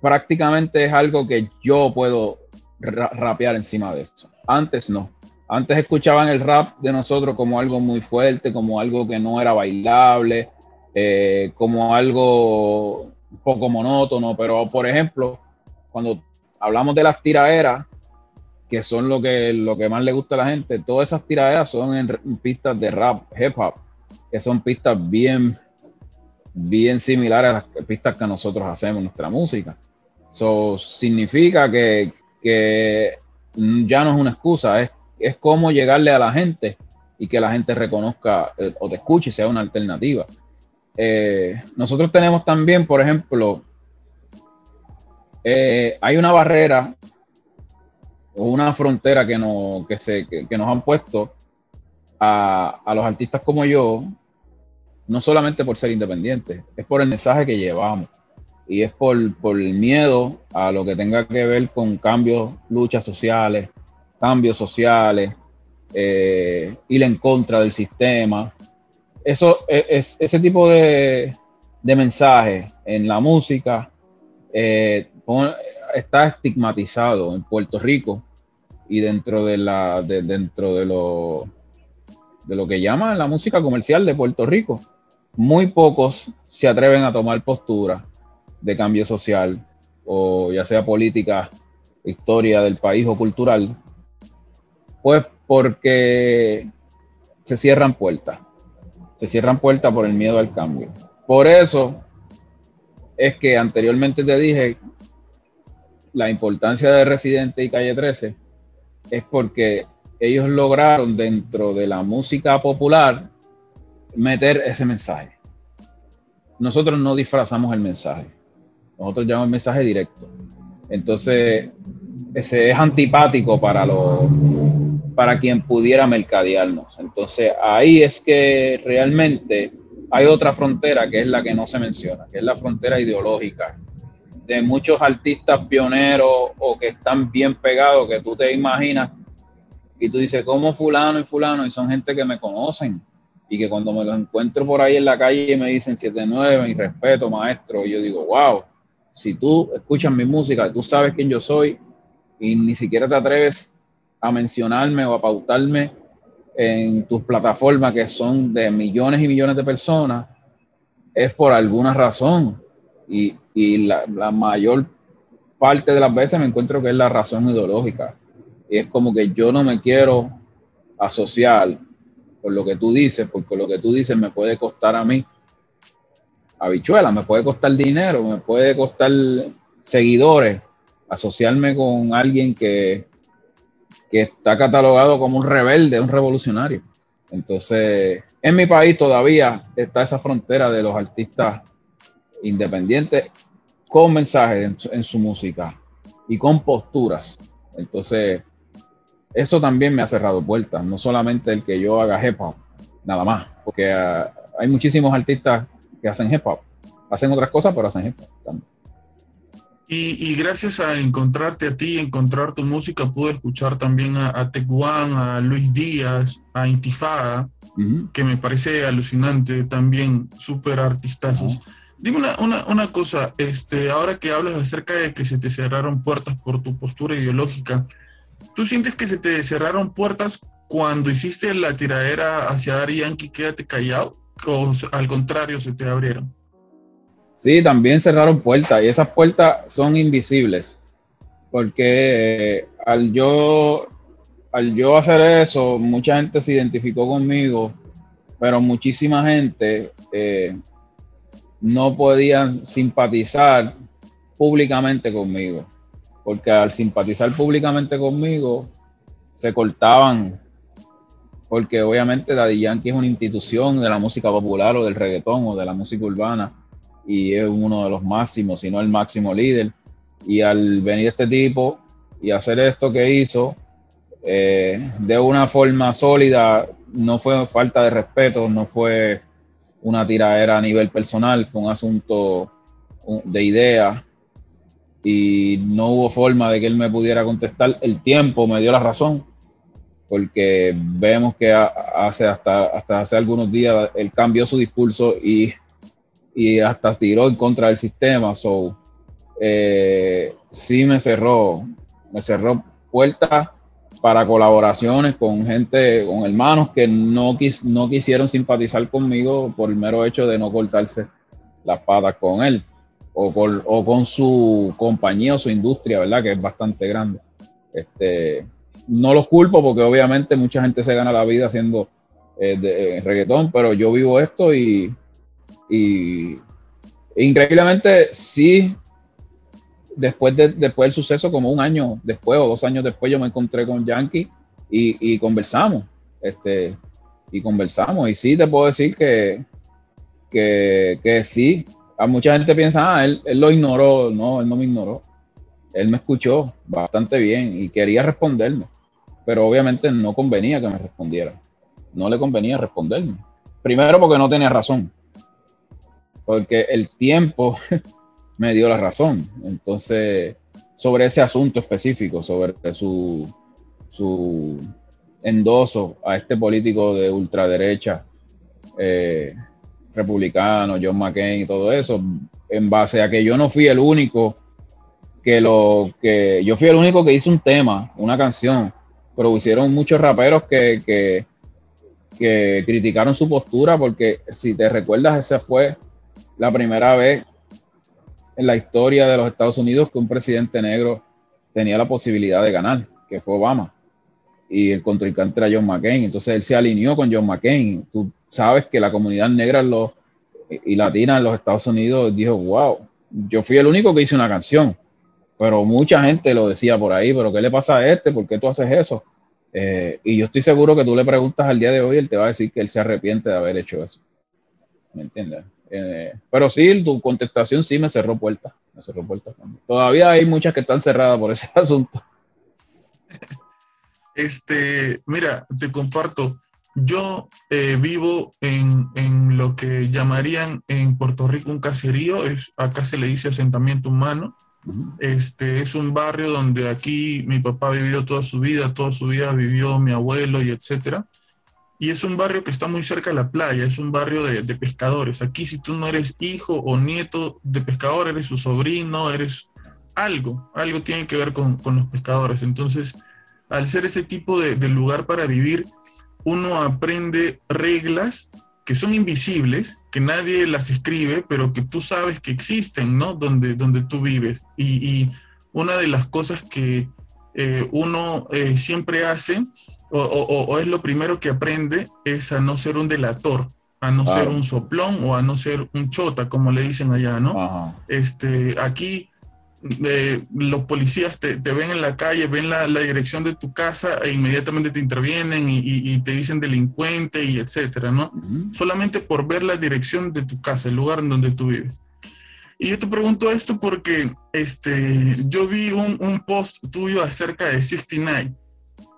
prácticamente es algo que yo puedo rapear encima de eso. Antes no. Antes escuchaban el rap de nosotros como algo muy fuerte, como algo que no era bailable, eh, como algo un poco monótono. Pero, por ejemplo, cuando hablamos de las tiraderas, que son lo que, lo que más le gusta a la gente, todas esas tiraderas son pistas de rap, hip hop, que son pistas bien, bien similares a las pistas que nosotros hacemos nuestra música. Eso significa que, ya no es una excusa, es, es cómo llegarle a la gente y que la gente reconozca eh, o te escuche y sea una alternativa. Eh, nosotros tenemos también, por ejemplo, eh, hay una barrera una frontera que, no, que, se, que, nos han puesto a, a, los artistas como yo, no solamente por ser independientes, es por el mensaje que llevamos y es por, por el miedo a lo que tenga que ver con cambios, luchas sociales, cambios sociales, eh, ir en contra del sistema. Eso e, es, ese tipo de, de mensaje en la música eh, está estigmatizado en Puerto Rico y dentro de la dentro de lo de lo que llaman la música comercial de Puerto Rico. Muy pocos se atreven a tomar postura de cambio social o ya sea política, historia del país o cultural, pues porque se cierran puertas. Se cierran puertas por el miedo al cambio. Por eso es que anteriormente te dije la importancia de Residente y Calle 13 es porque ellos lograron dentro de la música popular meter ese mensaje. Nosotros no disfrazamos el mensaje. Nosotros llamamos el mensaje directo. Entonces, ese es antipático para los para quien pudiera mercadearnos. Entonces, ahí es que realmente hay otra frontera que es la que no se menciona, que es la frontera ideológica de muchos artistas pioneros o que están bien pegados, que tú te imaginas y tú dices, ¿cómo fulano y fulano? Y son gente que me conocen y que cuando me los encuentro por ahí en la calle me dicen 79, mi respeto, maestro, y yo digo, wow, si tú escuchas mi música, tú sabes quién yo soy y ni siquiera te atreves a mencionarme o a pautarme en tus plataformas que son de millones y millones de personas, es por alguna razón. Y, la, mayor parte de las veces me encuentro que es la razón ideológica. Y es como que yo no me quiero asociar por lo que tú dices, porque lo que tú dices me puede costar a mí habichuela, me puede costar dinero, me puede costar seguidores, asociarme con alguien que que está catalogado como un rebelde, un revolucionario. Entonces, en mi país todavía está esa frontera de los artistas independientes con mensajes en su, música y con posturas. Entonces, eso también me ha cerrado puertas, no solamente el que yo haga hip hop, nada más, porque ah, hay muchísimos artistas que hacen hip hop, hacen otras cosas, pero hacen hip hop también. Y, gracias a encontrarte a ti, encontrar tu música, pude escuchar también a, a Tecuán, a Luis Díaz, a Intifada, que me parece alucinante, también súper artistazos. Dime una, una, una, cosa, este, ahora que hablas acerca de que se te cerraron puertas por tu postura ideológica, ¿tú sientes que se te cerraron puertas cuando hiciste la tiradera hacia Ari Yankee, quédate callado? ¿O al contrario, se te abrieron? Sí, también cerraron puertas y esas puertas son invisibles. Porque eh, al yo al yo hacer eso, mucha gente se identificó conmigo, pero muchísima gente eh, no podían simpatizar públicamente conmigo. Porque al simpatizar públicamente conmigo, se cortaban. Porque obviamente Daddy Yankee es una institución de la música popular o del reggaetón o de la música urbana y es uno de los máximos, si no el máximo líder. Y al venir este tipo y hacer esto que hizo, eh, de una forma sólida, no fue falta de respeto, no fue una tiradera a nivel personal, fue un asunto de idea y no hubo forma de que él me pudiera contestar. El tiempo me dio la razón, porque vemos que hace hasta, hasta hace algunos días él cambió su discurso y y hasta tiró en contra del sistema. So, eh, sí me cerró, me cerró puertas para colaboraciones con gente, con hermanos que no, no quisieron simpatizar conmigo por el mero hecho de no cortarse las patas con él o, o con su compañía o su industria, ¿verdad? Que es bastante grande. Este, no los culpo porque obviamente mucha gente se gana la vida haciendo eh, de, reggaetón, pero yo vivo esto y, y increíblemente sí, después, de, después del suceso, como un año después o dos años después, yo me encontré con Yankee y, conversamos, este, y conversamos, y sí te puedo decir que, que, que sí, a mucha gente piensa, ah, él, él lo ignoró, no, él no me ignoró, él me escuchó bastante bien y quería responderme, pero obviamente no convenía que me respondiera. No le convenía responderme. Primero porque no tenía razón, porque el tiempo me dio la razón. Entonces, sobre ese asunto específico, sobre su, su endoso a este político de ultraderecha, eh, republicano, John McCain y todo eso, en base a que yo no fui el único que lo que yo fui el único que hizo un tema, una canción, pero hicieron muchos raperos que, que, que criticaron su postura porque si te recuerdas, esa fue la primera vez en la historia de los Estados Unidos que un presidente negro tenía la posibilidad de ganar, que fue Obama. Y el contrincante era John McCain. Entonces él se alineó con John McCain. Tú sabes que la comunidad negra y latina en los Estados Unidos dijo, wow, yo fui el único que hice una canción. Pero mucha gente lo decía por ahí, pero ¿qué le pasa a este? ¿Por qué tú haces eso? Eh, y yo estoy seguro que tú le preguntas al día de hoy, él te va a decir que él se arrepiente de haber hecho eso. ¿Me entiendes? Eh, pero sí, tu contestación sí me cerró puertas. Me cerró puertas. Todavía hay muchas que están cerradas por ese asunto. Este, mira, te comparto. Yo eh, vivo en, en, lo que llamarían en Puerto Rico un caserío, es, acá se le dice asentamiento humano. Este es un barrio donde aquí mi papá ha vivido toda su vida, toda su vida vivió mi abuelo y etcétera. Y es un barrio que está muy cerca de la playa, es un barrio de, pescadores. Aquí si tú no eres hijo o nieto de pescador, eres su sobrino, eres algo, algo tiene que ver con, los pescadores. Entonces, al ser ese tipo de, de lugar para vivir, uno aprende reglas que son invisibles, que nadie las escribe, pero que tú sabes que existen, ¿no? Donde, donde tú vives. Y, una de las cosas que eh, uno eh, siempre hace, o, es lo primero que aprende, es a no ser un delator, a no ser un soplón o a no ser un chota, como le dicen allá, ¿no? Este, aquí eh, los policías te, ven en la calle, ven la, dirección de tu casa e inmediatamente te intervienen y, te dicen delincuente y etcétera, ¿no? Solamente por ver la dirección de tu casa, el lugar en donde tú vives. Y yo te pregunto esto porque este, yo vi un, un post tuyo acerca de 69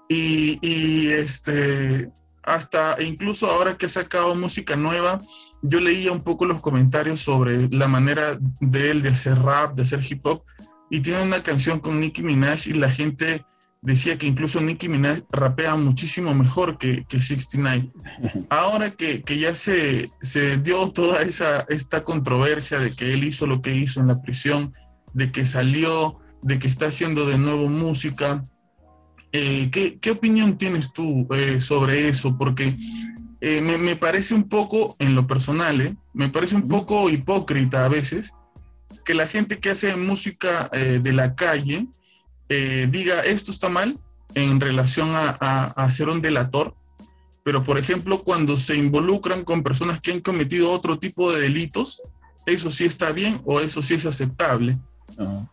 y, y este, hasta incluso ahora que he sacado música nueva, yo leía un poco los comentarios sobre la manera de él de hacer rap, de hacer hip hop, y tiene una canción con Nicki Minaj y la gente decía que incluso Nicki Minaj rapea muchísimo mejor que, que 69. Ahora que, que ya se, se, dio toda esa esta controversia de que él hizo lo que hizo en la prisión, de que salió, de que está haciendo de nuevo música, eh, ¿qué, ¿qué, opinión tienes tú eh, sobre eso? Porque eh, me, parece un poco, en lo personal, ¿eh? me parece un poco hipócrita a veces que la gente que hace música de la calle diga esto está mal en relación a, a, ser un delator, pero por ejemplo cuando se involucran con personas que han cometido otro tipo de delitos, eso sí está bien o eso sí es aceptable,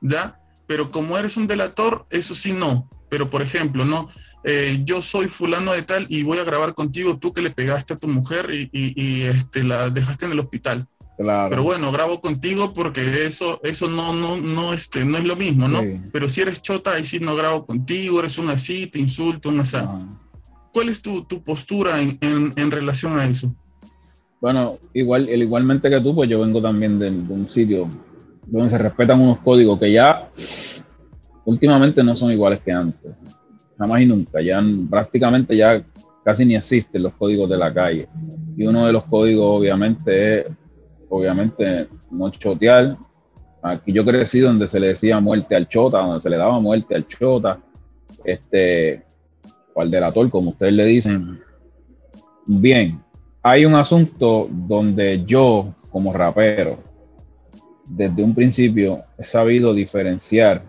¿ya? Pero como eres un delator, eso sí no. Pero por ejemplo, no, eh, yo soy fulano de tal y voy a grabar contigo, tú que le pegaste a tu mujer y, este, la dejaste en el hospital. Pero bueno, grabo contigo porque eso, eso no, no, no, este, no es lo mismo, ¿no? Pero si eres chota, ahí sí no grabo contigo, eres un así, te insulto, un así. ¿Cuál es tu, postura en, relación a eso? Bueno, igual, igualmente que tú, pues yo vengo también de, de un sitio donde se respetan unos códigos que ya últimamente no son iguales que antes jamás y nunca. Ya prácticamente ya casi ni existen los códigos de la calle. Y uno de los códigos obviamente es, obviamente, no chotear. Aquí yo crecí donde se le decía muerte al chota, donde se le daba muerte al chota, este, o al delator, como ustedes le dicen. Bien, hay un asunto donde yo, como rapero, desde un principio he sabido diferenciar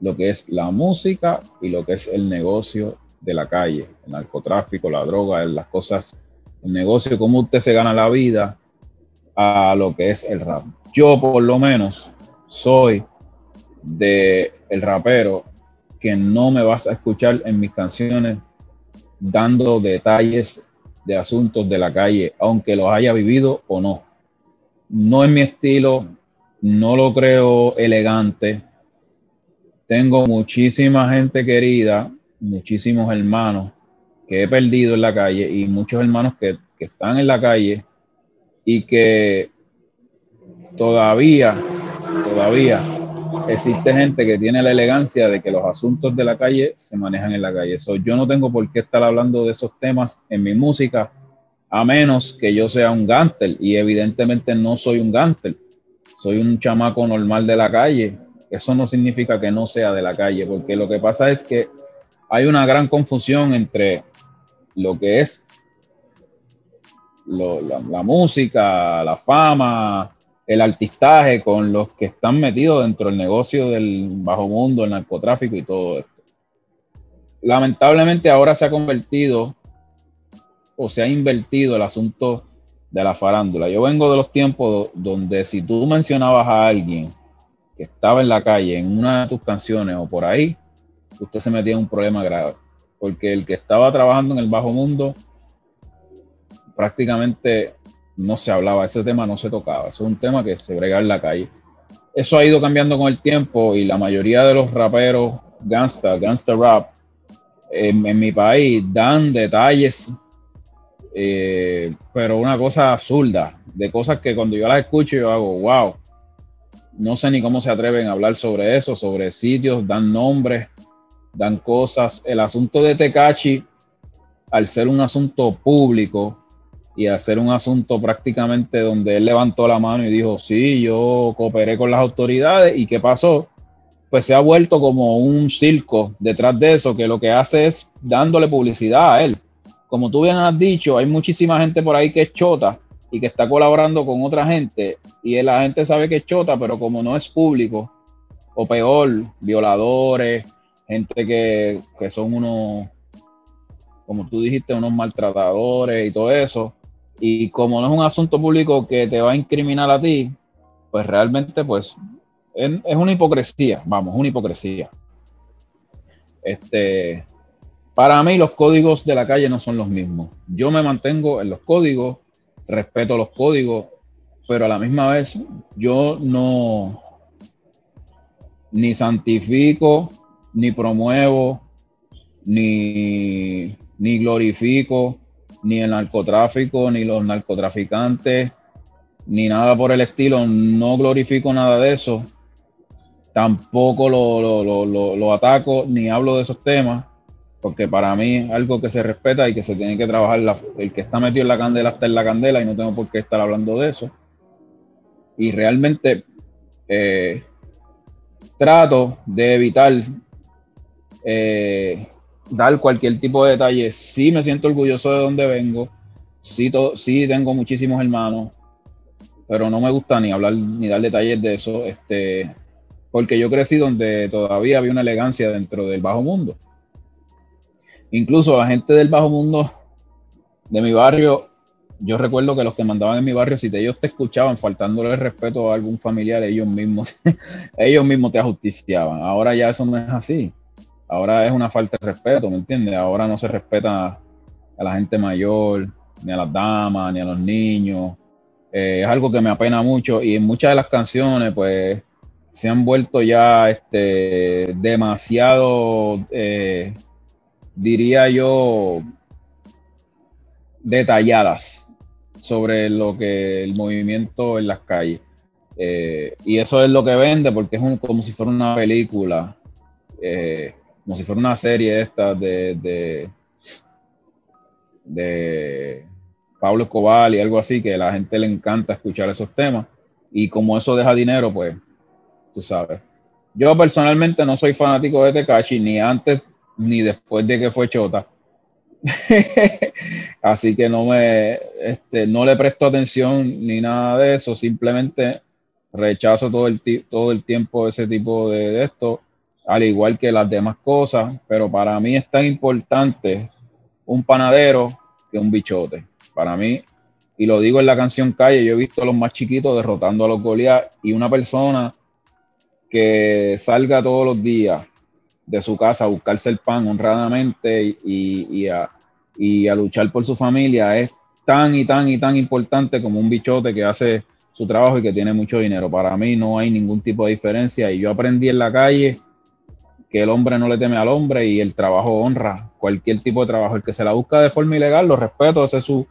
lo que es la música y lo que es el negocio de la calle, el narcotráfico, la droga, las cosas, el negocio, cómo usted se gana la vida a lo que es el rap. Yo por lo menos soy de el rapero que no me vas a escuchar en mis canciones dando detalles de asuntos de la calle, aunque los haya vivido o no. No es mi estilo, no lo creo elegante. Tengo muchísima gente querida, muchísimos hermanos que he perdido en la calle y muchos hermanos que, que están en la calle y que todavía, todavía existe gente que tiene la elegancia de que los asuntos de la calle se manejan en la calle. yo no tengo por qué estar hablando de esos temas en mi música, a menos que yo sea un gángster. Y evidentemente no soy un gángster. Soy un chamaco normal de la calle. Eso no significa que no sea de la calle, porque lo que pasa es que hay una gran confusión entre lo que es la música, la fama, el artistaje con los que están metidos dentro del negocio del bajo mundo, el narcotráfico y todo esto. Lamentablemente ahora se ha convertido o se ha invertido el asunto de la farándula. Yo vengo de los tiempos donde si tú mencionabas a alguien que estaba en la calle en una de tus canciones o por ahí, usted se metía en un problema grave. Porque el que estaba trabajando en el bajo mundo prácticamente no se hablaba, ese tema no se tocaba, eso es un tema que se brega en la calle. Eso ha ido cambiando con el tiempo y la mayoría de los raperos gangsta, gangsta rap, en, mi país dan detalles, eh, pero una cosa absurda, de cosas que cuando yo las escucho yo hago, wow, no sé ni cómo se atreven a hablar sobre eso, sobre sitios, dan nombres, dan cosas. El asunto de Tecachi, al ser un asunto público, y hacer un asunto prácticamente donde él levantó la mano y dijo, sí, yo cooperé con las autoridades y qué pasó, pues se ha vuelto como un circo detrás de eso, que lo que hace es dándole publicidad a él. Como tú bien has dicho, hay muchísima gente por ahí que es chota y que está colaborando con otra gente y la gente sabe que es chota, pero como no es público, o peor, violadores, gente que, que son unos, como tú dijiste, unos maltratadores y todo eso, y como no es un asunto público que te va a incriminar a ti, pues realmente pues es, una hipocresía, vamos, una hipocresía. Este, para mí los códigos de la calle no son los mismos. Yo me mantengo en los códigos, respeto los códigos, pero a la misma vez yo no ni santifico, ni promuevo, ni, ni glorifico ni el narcotráfico, ni los narcotraficantes, ni nada por el estilo. No glorifico nada de eso. Tampoco lo, ataco ni hablo de esos temas, porque para mí es algo que se respeta y que se tiene que trabajar. el que está metido en la candela está en la candela y no tengo por qué estar hablando de eso. Y realmente eh, trato de evitar eh, dar cualquier tipo de detalle. Sí me siento orgulloso de donde vengo, sí, sí tengo muchísimos hermanos, pero no me gusta ni hablar ni dar detalles de eso, este, porque yo crecí donde todavía había una elegancia dentro del bajo mundo. Incluso la gente del bajo mundo de mi barrio, yo recuerdo que los que mandaban en mi barrio, si ellos te escuchaban faltándole el respeto a algún familiar, ellos mismos, ellos mismos te ajusticiaban. Ahora ya eso no es así. Ahora es una falta de respeto, ¿me entiendes? Ahora no se respeta a la gente mayor, ni a las damas, ni a los niños. Eh, es algo que me apena mucho y en muchas de las canciones, pues, se han vuelto ya este, demasiado, eh, diría yo, detalladas sobre lo que el movimiento en las calles. Eh, y eso es lo que vende porque es como si fuera una película como si fuera una serie esta de, de, Pablo Escobar y algo así, que a la gente le encanta escuchar esos temas. Y como eso deja dinero, pues, tú sabes. Yo personalmente no soy fanático de Tekashi, ni antes ni después de que fue Chota. Así que no me, este, no le presto atención ni nada de eso, simplemente rechazo todo el, todo el tiempo ese tipo de, de esto al igual que las demás cosas, pero para mí es tan importante un panadero que un bichote. Para mí, y lo digo en la canción Calle, yo he visto a los más chiquitos derrotando a los Goliath y una persona que salga todos los días de su casa a buscarse el pan honradamente y, a, y a luchar por su familia es tan y tan y tan importante como un bichote que hace su trabajo y que tiene mucho dinero. Para mí no hay ningún tipo de diferencia y yo aprendí en la calle que el hombre no le teme al hombre y el trabajo honra cualquier tipo de trabajo. El que se la busca de forma ilegal, lo respeto, esa es su,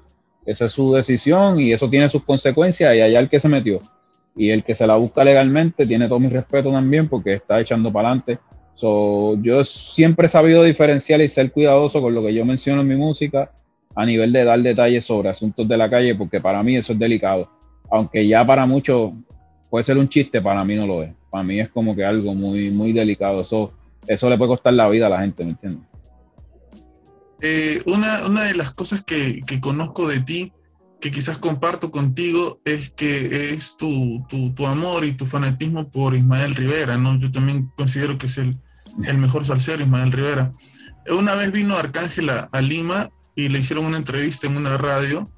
es su decisión y eso tiene sus consecuencias y allá el que se metió. Y el que se la busca legalmente tiene todo mi respeto también porque está echando para adelante. So, yo siempre he sabido diferenciar y ser cuidadoso con lo que yo menciono en mi música a nivel de dar detalles sobre asuntos de la calle porque para mí eso es delicado aunque ya para muchos puede ser un chiste, para mí no lo es. Para mí es como que algo muy, muy delicado. Eso, eso le puede costar la vida a la gente, ¿me entiendes? Eh, una, una, de las cosas que, que, conozco de ti, que quizás comparto contigo, es que es tu, tu, tu, amor y tu fanatismo por Ismael Rivera, ¿no? Yo también considero que es el, el mejor salsero, Ismael Rivera. Una vez vino Arcángel a, a Lima y le hicieron una entrevista en una radio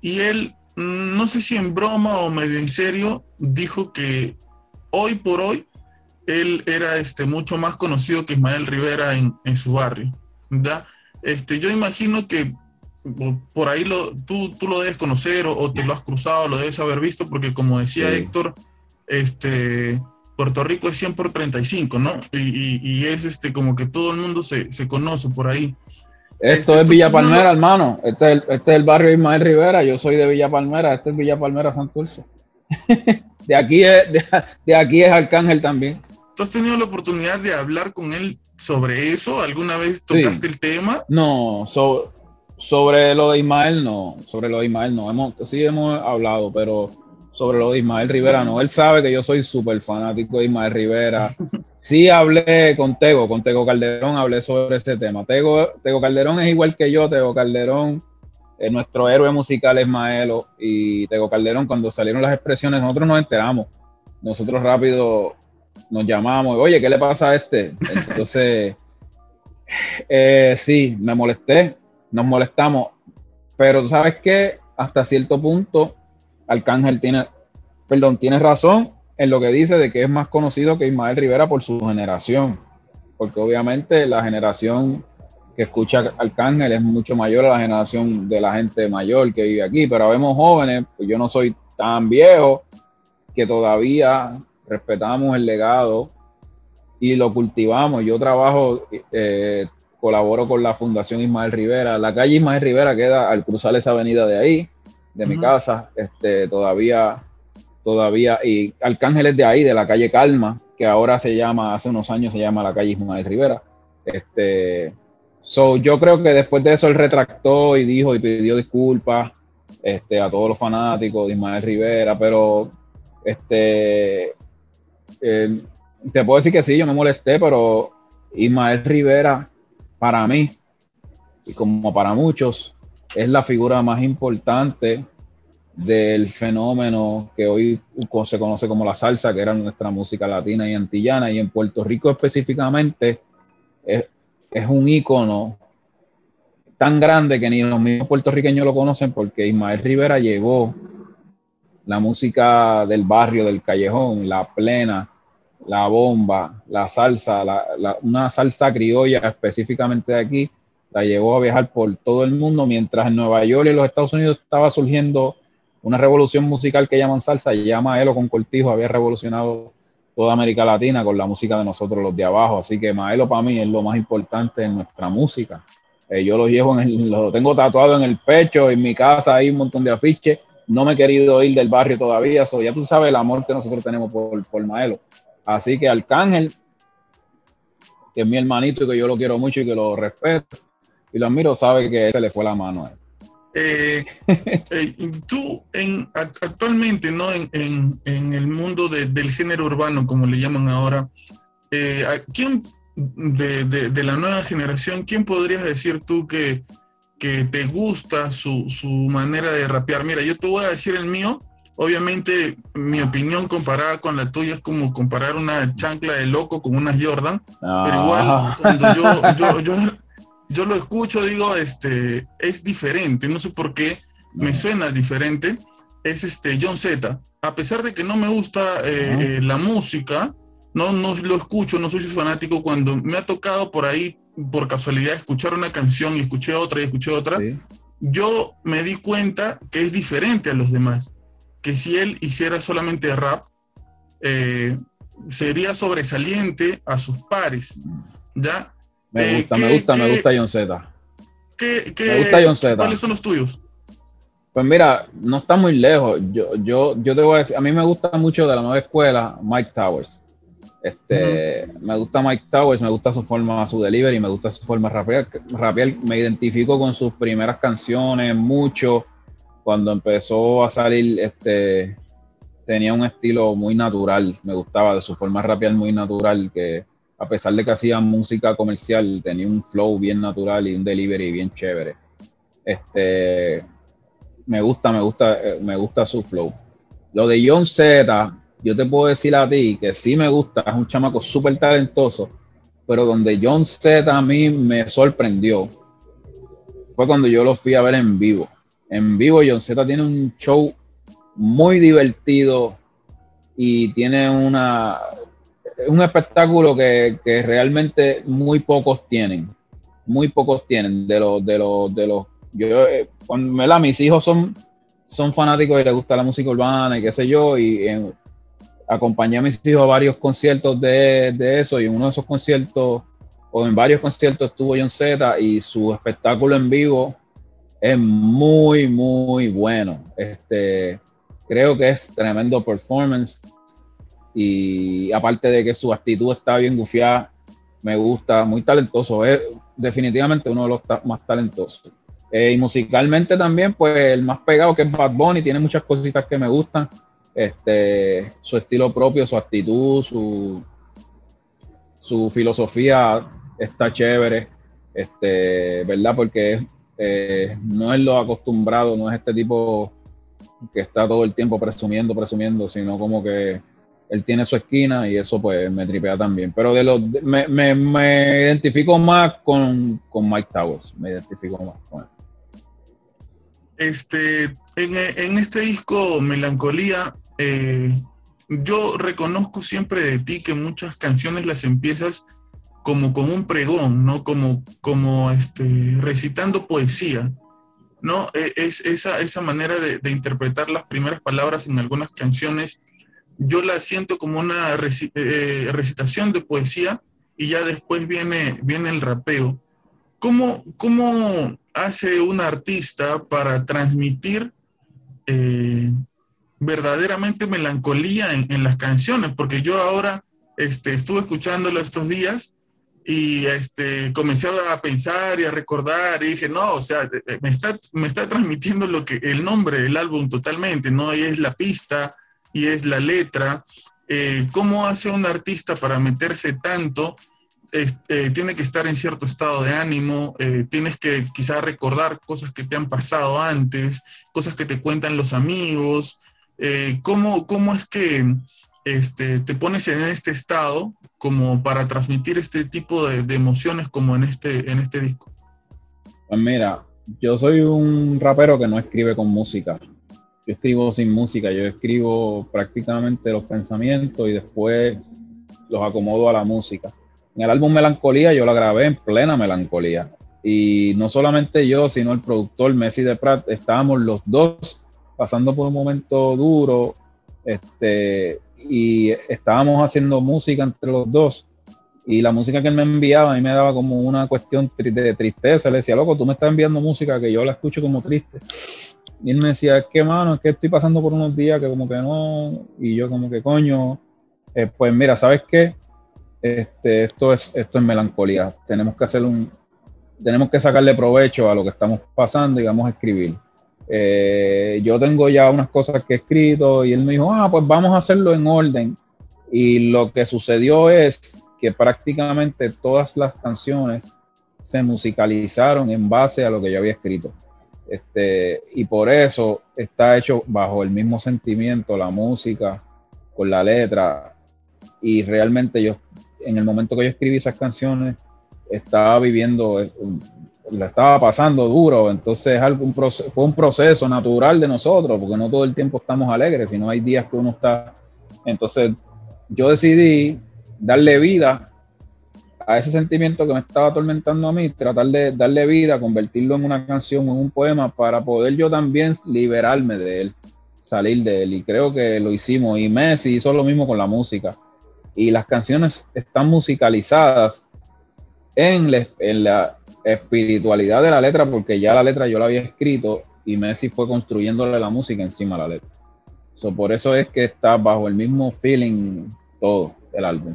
y él no sé si en broma o medio en serio, dijo que hoy por hoy él era este, mucho más conocido que Ismael Rivera en, su barrio. Este, yo imagino que por ahí lo, tú, tú lo debes conocer o, te lo has cruzado, lo debes haber visto, porque como decía Héctor, este, Puerto Rico es 100 por 35, ¿no? Y, es este, como que todo el mundo se, se conoce por ahí. Esto este, es Villa Palmera, hermano. Este es, el, este es el barrio Ismael Rivera. Yo soy de Villa Palmera. Este es Villa Palmera Santurce. de, aquí es, de, aquí es Arcángel también. ¿Tú has tenido la oportunidad de hablar con él sobre eso? ¿Alguna vez tocaste el tema? No, sobre lo de Ismael no. Sobre lo de Ismael no. Hemos, sí hemos hablado, pero sobre lo de Ismael Rivera, no. Él sabe que yo soy súper fanático de Ismael Rivera. Sí hablé con Tego, con Tego Calderón, hablé sobre ese tema. Tego, Tego Calderón es igual que yo, Tego Calderón, eh, nuestro héroe musical es Maelo, y Tego Calderón, cuando salieron las expresiones, nosotros nos enteramos. Nosotros rápido nos llamamos, oye, ¿qué le pasa a este? Entonces, eh, sí, me molesté, nos molestamos, pero tú sabes que hasta cierto punto Arcángel tiene, perdón, tiene razón en lo que dice de que es más conocido que Ismael Rivera por su generación, porque obviamente la generación que escucha Arcángel es mucho mayor a la generación de la gente mayor que vive aquí, pero vemos jóvenes, pues yo no soy tan viejo, que todavía respetamos el legado y lo cultivamos. Yo trabajo, eh, colaboro con la Fundación Ismael Rivera. La calle Ismael Rivera queda al cruzar esa avenida de ahí de mi casa, este, todavía, todavía, y Arcángel es de ahí, de la calle Calma, que ahora se llama, hace unos años se llama la calle Ismael Rivera. Este, so, yo creo que después de eso él retractó y dijo y pidió disculpas este, a todos los fanáticos de Ismael Rivera, pero este, eh, te puedo decir que sí, yo me molesté, pero Ismael Rivera, para mí, y como para muchos, es la figura más importante del fenómeno que hoy se conoce como la salsa, que era nuestra música latina y antillana, y en Puerto Rico específicamente es, un ícono tan grande que ni los mismos puertorriqueños lo conocen porque Ismael Rivera llevó la música del barrio, del callejón, la plena, la bomba, la salsa, una salsa criolla específicamente de aquí, la llevó a viajar por todo el mundo, mientras en Nueva York y los Estados Unidos estaba surgiendo una revolución musical que llaman salsa, y llama Elo con Cortijo, había revolucionado toda América Latina con la música de nosotros los de abajo, así que Maelo para mí es lo más importante en nuestra música. Eh, yo lo llevo en el, lo tengo tatuado en el pecho, en mi casa hay un montón de afiches, no me he querido ir del barrio todavía, so, ya tú sabes el amor que nosotros tenemos por, por Maelo. Así que Arcángel, que es mi hermanito y que yo lo quiero mucho y que lo respeto, y lo admiro, sabe que se le fue la mano a él. Eh, eh, tú en, actualmente, ¿no? En, el mundo del género urbano, como le llaman ahora, eh, ¿quién de, la nueva generación, quién podrías decir tú que, que te gusta su, manera de rapear? Mira, yo te voy a decir el mío, Obviamente, mi opinión comparada con la tuya es como comparar una chancla de loco con unas Jordan, pero igual Ah. cuando yo, yo, yo, yo lo escucho, digo, este, es diferente, no sé por qué, me suena diferente, es este John Z. A pesar de que no me gusta eh, eh, la música, no, no lo escucho, no soy su fanático, cuando me ha tocado por ahí, por casualidad, escuchar una canción y escuché otra y escuché otra, Sí. yo me di cuenta que es diferente a los demás. Que si él hiciera solamente rap, eh, sería sobresaliente a sus pares. ¿Ya? Me Eh, gusta, ¿qué- me gusta, me gusta John Z. ¿Qué, qué- Me gusta John Z. ¿Cuáles son los tuyos? Pues mira, no está muy lejos. Yo, yo, yo te voy a decir, a mí me gusta mucho de la nueva escuela Mike Towers. Este, Me gusta Mike Towers, me gusta su forma, su delivery, me gusta su forma rapear. rapear. Me identifico con sus primeras canciones mucho. Cuando empezó a salir, este, tenía un estilo muy natural. Me gustaba de su forma rapear muy natural, que a pesar de que hacía música comercial, tenía un flow bien natural y un delivery bien chévere. Este, me gusta, me gusta, eh, me gusta su flow. Lo de John Z, yo te puedo decir a ti que sí me gusta, es un chamaco súper talentoso, pero donde John Z a mí me sorprendió fue cuando yo lo fui a ver en vivo. En vivo John Z tiene un show muy divertido y tiene una un espectáculo que, que realmente muy pocos tienen. Muy pocos tienen de los de los de los yo eh, mis hijos son son fanáticos y les gusta la música urbana y qué sé yo y en- acompañé a mis hijos a varios conciertos de, de eso y en uno de esos conciertos o en varios conciertos estuvo John Z y su espectáculo en vivo es muy muy bueno. Este creo que es tremendo performance. Y aparte de que su actitud está bien gufiada me gusta muy talentoso. Es definitivamente uno de los más talentosos. Eh, y musicalmente también, pues el más pegado que es Bad Bunny, tiene muchas cositas que me gustan. Este, su estilo propio, su actitud, su, su filosofía está chévere, este, ¿verdad? Porque eh, no es lo acostumbrado, no es este tipo que está todo el tiempo presumiendo, presumiendo, sino como que él tiene su esquina y eso pues me tripea también. Pero de los me, me, me identifico más con, con Mike Towers, me identifico más con él. Este, en, en este disco Melancolía, eh, yo reconozco siempre de ti que muchas canciones las empiezas como con un pregón, ¿no? Como, como este, recitando poesía, ¿no? E- Es esa, esa manera de, de interpretar las primeras palabras en algunas canciones, yo la siento como una reci- eh, recitación de poesía y ya después viene, viene el rapeo. ¿Cómo, ¿Cómo hace un artista para transmitir eh, verdaderamente melancolía en, en las canciones? Porque yo ahora este, estuve escuchándolo estos días y este, comencé a pensar y a recordar y dije, no, o sea, eh, me está, me está transmitiendo lo que, el nombre del álbum totalmente, ¿no? Y es la pista y es la letra. Eh, ¿Cómo hace un artista para meterse tanto? este, tiene que estar en cierto estado de ánimo, eh, tienes que quizás recordar cosas que te han pasado antes, cosas que te cuentan los amigos, eh, ¿cómo, ¿cómo es que este, te pones en este estado como para transmitir este tipo de, emociones como en este, en este disco? Pues mira, yo soy un rapero que no escribe con música. Yo escribo sin música, yo escribo prácticamente los pensamientos y después los acomodo a la música. En el álbum Melancolía yo la grabé en plena melancolía. Y no solamente yo, sino el productor Messi de Prat, estábamos los dos pasando por un momento duro este, y estábamos haciendo música entre los dos. Y la música que él me enviaba a mí me daba como una cuestión de tristeza. Le decía, loco, tú me estás enviando música que yo la escucho como triste. Y él me decía, es que, mano, es que estoy pasando por unos días que como que no. Y yo como que, coño, eh, pues mira, ¿sabes qué? Este, esto, es, esto es melancolía. Tenemos que hacer un... Tenemos que sacarle provecho a lo que estamos pasando y vamos a escribir. Eh, yo tengo ya unas cosas que he escrito y él me dijo, ah, pues vamos a hacerlo en orden. Y lo que sucedió es que prácticamente todas las canciones se musicalizaron en base a lo que yo había escrito. Este, y por eso está hecho bajo el mismo sentimiento, la música, con la letra. Y realmente yo, en el momento que yo escribí esas canciones, estaba viviendo, eh, la estaba pasando duro. Entonces fue un proceso natural de nosotros, porque no todo el tiempo estamos alegres, sino hay días que uno está. Entonces yo decidí darle vida a ese sentimiento que me estaba atormentando a mí, tratar de darle vida, convertirlo en una canción, en un poema, para poder yo también liberarme de él, salir de él. Y creo que lo hicimos. Y Messi hizo lo mismo con la música. Y las canciones están musicalizadas en, la espiritualidad de la letra, porque ya la letra yo la había escrito y Messi fue construyéndole la música encima de la letra. por eso es que está bajo el mismo feeling todo el álbum.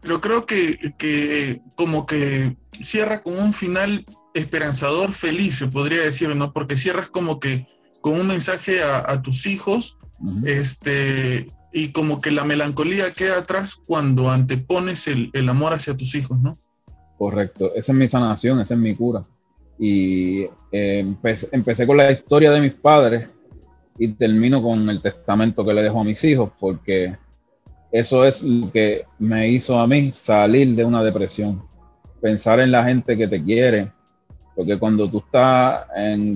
Pero creo que, como que cierra con un final esperanzador, feliz, se podría decir, ¿no? Porque cierras como que con un mensaje a, tus hijos, este, y como que la melancolía queda atrás cuando antepones el, amor hacia tus hijos, ¿no? Correcto, esa es mi sanación, esa es mi cura. Y eh, empecé con la historia de mis padres y termino con el testamento que le dejo a mis hijos, porque eso es lo que me hizo a mí salir de una depresión. Pensar en la gente que te quiere, porque cuando tú estás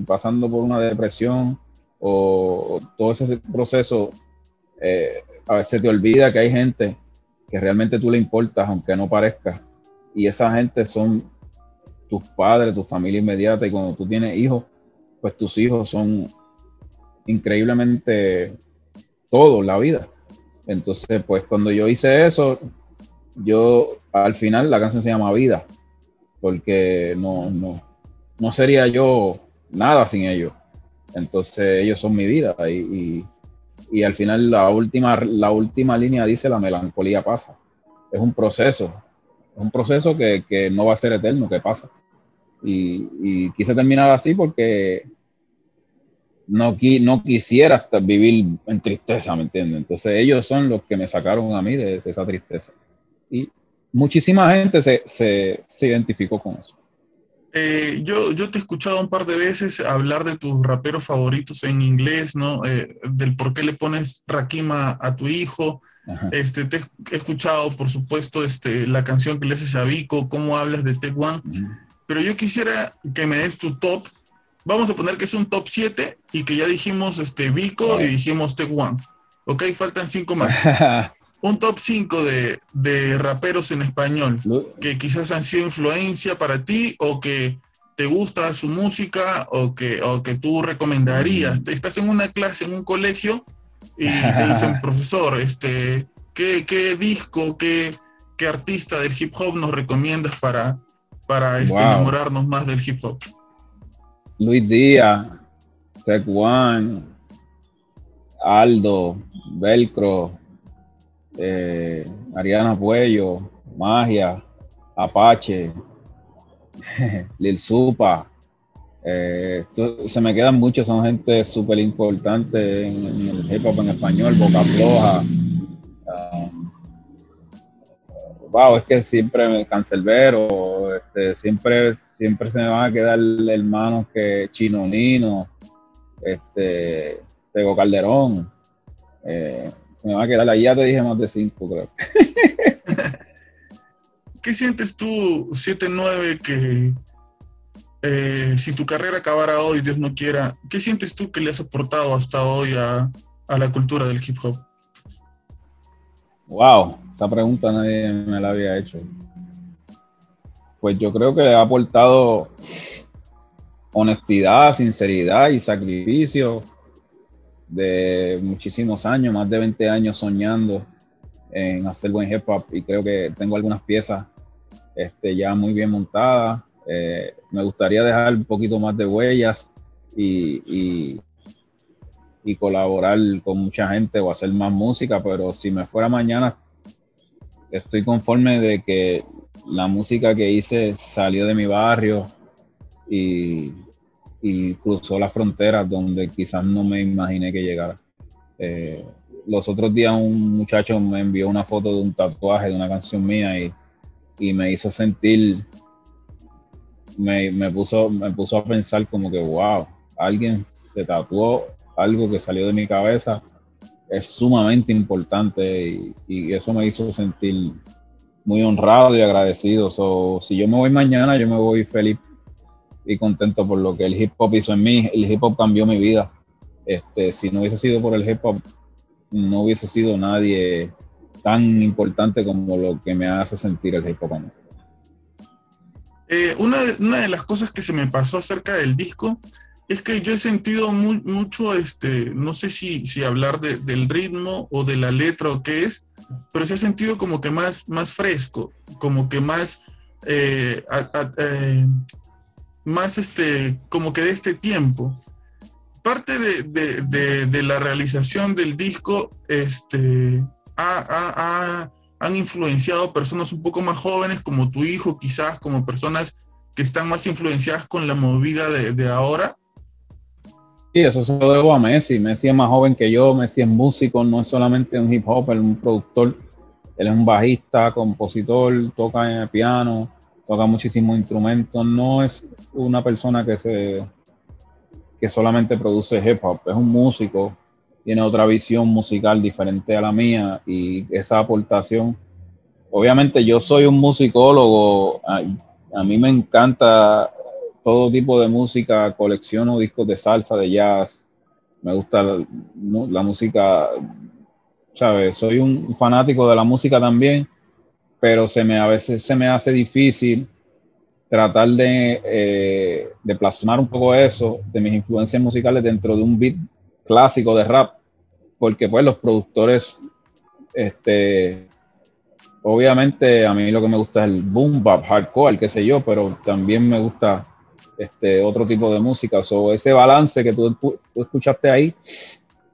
pasando por una depresión o, todo ese proceso, eh, a veces te olvida que hay gente que realmente tú le importas, aunque no parezca. Y esa gente son tus padres, tu familia inmediata. Y cuando tú tienes hijos, pues tus hijos son increíblemente todo, la vida. Entonces, pues cuando yo hice eso, yo al final la canción se llama Vida, porque no, no, no sería yo nada sin ellos. Entonces ellos son mi vida y, y, al final la última, la última línea dice la melancolía pasa. Es un proceso, es un proceso que, que no va a ser eterno, que pasa. Y, y quise terminar así porque no, no quisiera vivir en tristeza, ¿me entiendes? Entonces ellos son los que me sacaron a mí de, esa tristeza. Y muchísima gente se, se, se identificó con eso. Eh, yo, yo te he escuchado un par de veces hablar de tus raperos favoritos en inglés, ¿no? Eh, del por qué le pones Rakima a tu hijo. Este, te he escuchado, por supuesto, este, la canción que le haces a Vico, cómo hablas de Tech One. Pero yo quisiera que me des tu top vamos a poner que es un top 7 y que ya dijimos este Vico y dijimos Tech One. Ok, faltan 5 más. un top 5 de, de, raperos en español que quizás han sido influencia para ti o que te gusta su música o que, o que tú recomendarías. Estás en una clase, en un colegio y te dicen, profesor, este, ¿qué, qué disco, qué, qué, artista del hip hop nos recomiendas para, para este, enamorarnos más del hip hop? Luis Díaz, Tech One, Aldo, Velcro, eh, Ariana Puello, Magia, Apache, Lil Supa. Eh, se me quedan muchos, son gente súper importante en, el hip hop en español, Boca Floja. wow, es que siempre me cancelbero, este, siempre, siempre se me van a quedar hermanos que Chino Nino, este, Tego Calderón, eh, se me va a quedar, ahí ya te dije más de cinco, creo. ¿Qué sientes tú, 7-9, que eh, si tu carrera acabara hoy, Dios no quiera, ¿qué sientes tú que le has aportado hasta hoy a, a la cultura del hip hop? Wow, esa pregunta nadie me la había hecho. Pues yo creo que le ha aportado honestidad, sinceridad y sacrificio de muchísimos años, más de 20 años soñando en hacer buen hip hop y creo que tengo algunas piezas este, ya muy bien montadas. Eh, me gustaría dejar un poquito más de huellas y, y colaborar con mucha gente o hacer más música, pero si me fuera mañana estoy conforme de que la música que hice salió de mi barrio y, cruzó las fronteras donde quizás no me imaginé que llegara. Eh, los otros días un muchacho me envió una foto de un tatuaje de una canción mía y, me hizo sentir me, me, puso, me puso a pensar como que, wow, alguien se tatuó algo que salió de mi cabeza, es sumamente importante y, eso me hizo sentir muy honrado y agradecido. So, si yo me voy mañana, yo me voy feliz y contento por lo que el hip hop hizo en mí. El hip hop cambió mi vida. Este, si no hubiese sido por el hip hop, no hubiese sido nadie tan importante como lo que me hace sentir el hip hop. Eh, una, de, una, de, las cosas que se me pasó acerca del disco es que yo he sentido mucho, este, no sé si, si hablar del ritmo o de la letra o qué es, pero se ha sentido como que más, más fresco, como que más, eh, eh, más este, como que de este tiempo. Parte de, la realización del disco, este, han influenciado personas un poco más jóvenes, como tu hijo, quizás, como personas que están más influenciadas con la movida de, ahora? Sí, eso se lo debo a Messi. Messi es más joven que yo, Messi es músico, no es solamente un hip hop, es un productor. Él es un bajista, compositor, toca piano, toca muchísimos instrumentos. No es una persona que se que solamente produce hip hop, es un músico tiene otra visión musical diferente a la mía y esa aportación. Obviamente yo soy un musicólogo, a, mí me encanta todo tipo de música, colecciono discos de salsa, de jazz, me gusta la, música, ¿sabes? Soy un fanático de la música también, pero se me, a veces se me hace difícil tratar de, eh, de plasmar un poco eso, de mis influencias musicales dentro de un beat clásico de rap, porque pues los productores, este, obviamente a mí lo que me gusta es el boom bap, hardcore, qué sé yo, pero también me gusta este otro tipo de música. O ese balance que tú, escuchaste ahí,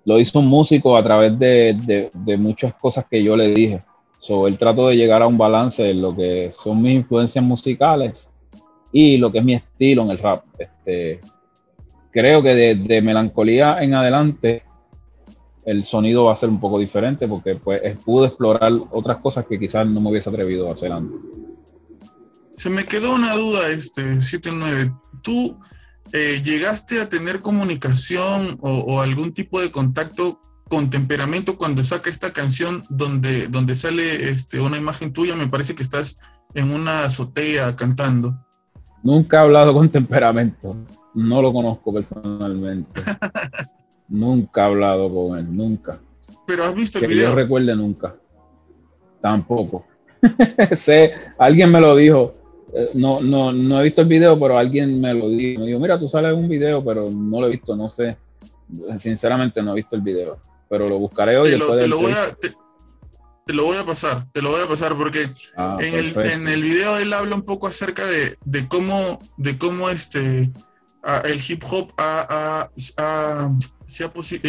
lo hizo un músico a través de, muchas cosas que yo le dije. So, él trató de llegar a un balance en lo que son mis influencias musicales y lo que es mi estilo en el rap. Este, creo que de, melancolía en adelante el sonido va a ser un poco diferente porque pues pude explorar otras cosas que quizás no me hubiese atrevido a hacer antes. Se me quedó una duda, este 79. ¿Tú eh, llegaste a tener comunicación o, algún tipo de contacto con temperamento cuando saca esta canción donde, donde sale este, una imagen tuya? Me parece que estás en una azotea cantando. Nunca he hablado con temperamento. No lo conozco personalmente. nunca he hablado con él, nunca. Pero has visto el que video. yo recuerde nunca. Tampoco. sé, alguien me lo dijo. Eh, no, no, no he visto el video, pero alguien me lo dijo. Me dijo, mira, tú sales un video, pero no lo he visto, no sé. Sinceramente no he visto el video. Pero lo buscaré hoy. Te lo, te lo voy a, te, lo voy a pasar, te lo voy a pasar porque ah, en, el, en, el, video él habla un poco acerca de, de cómo, de cómo este el hip hop eh,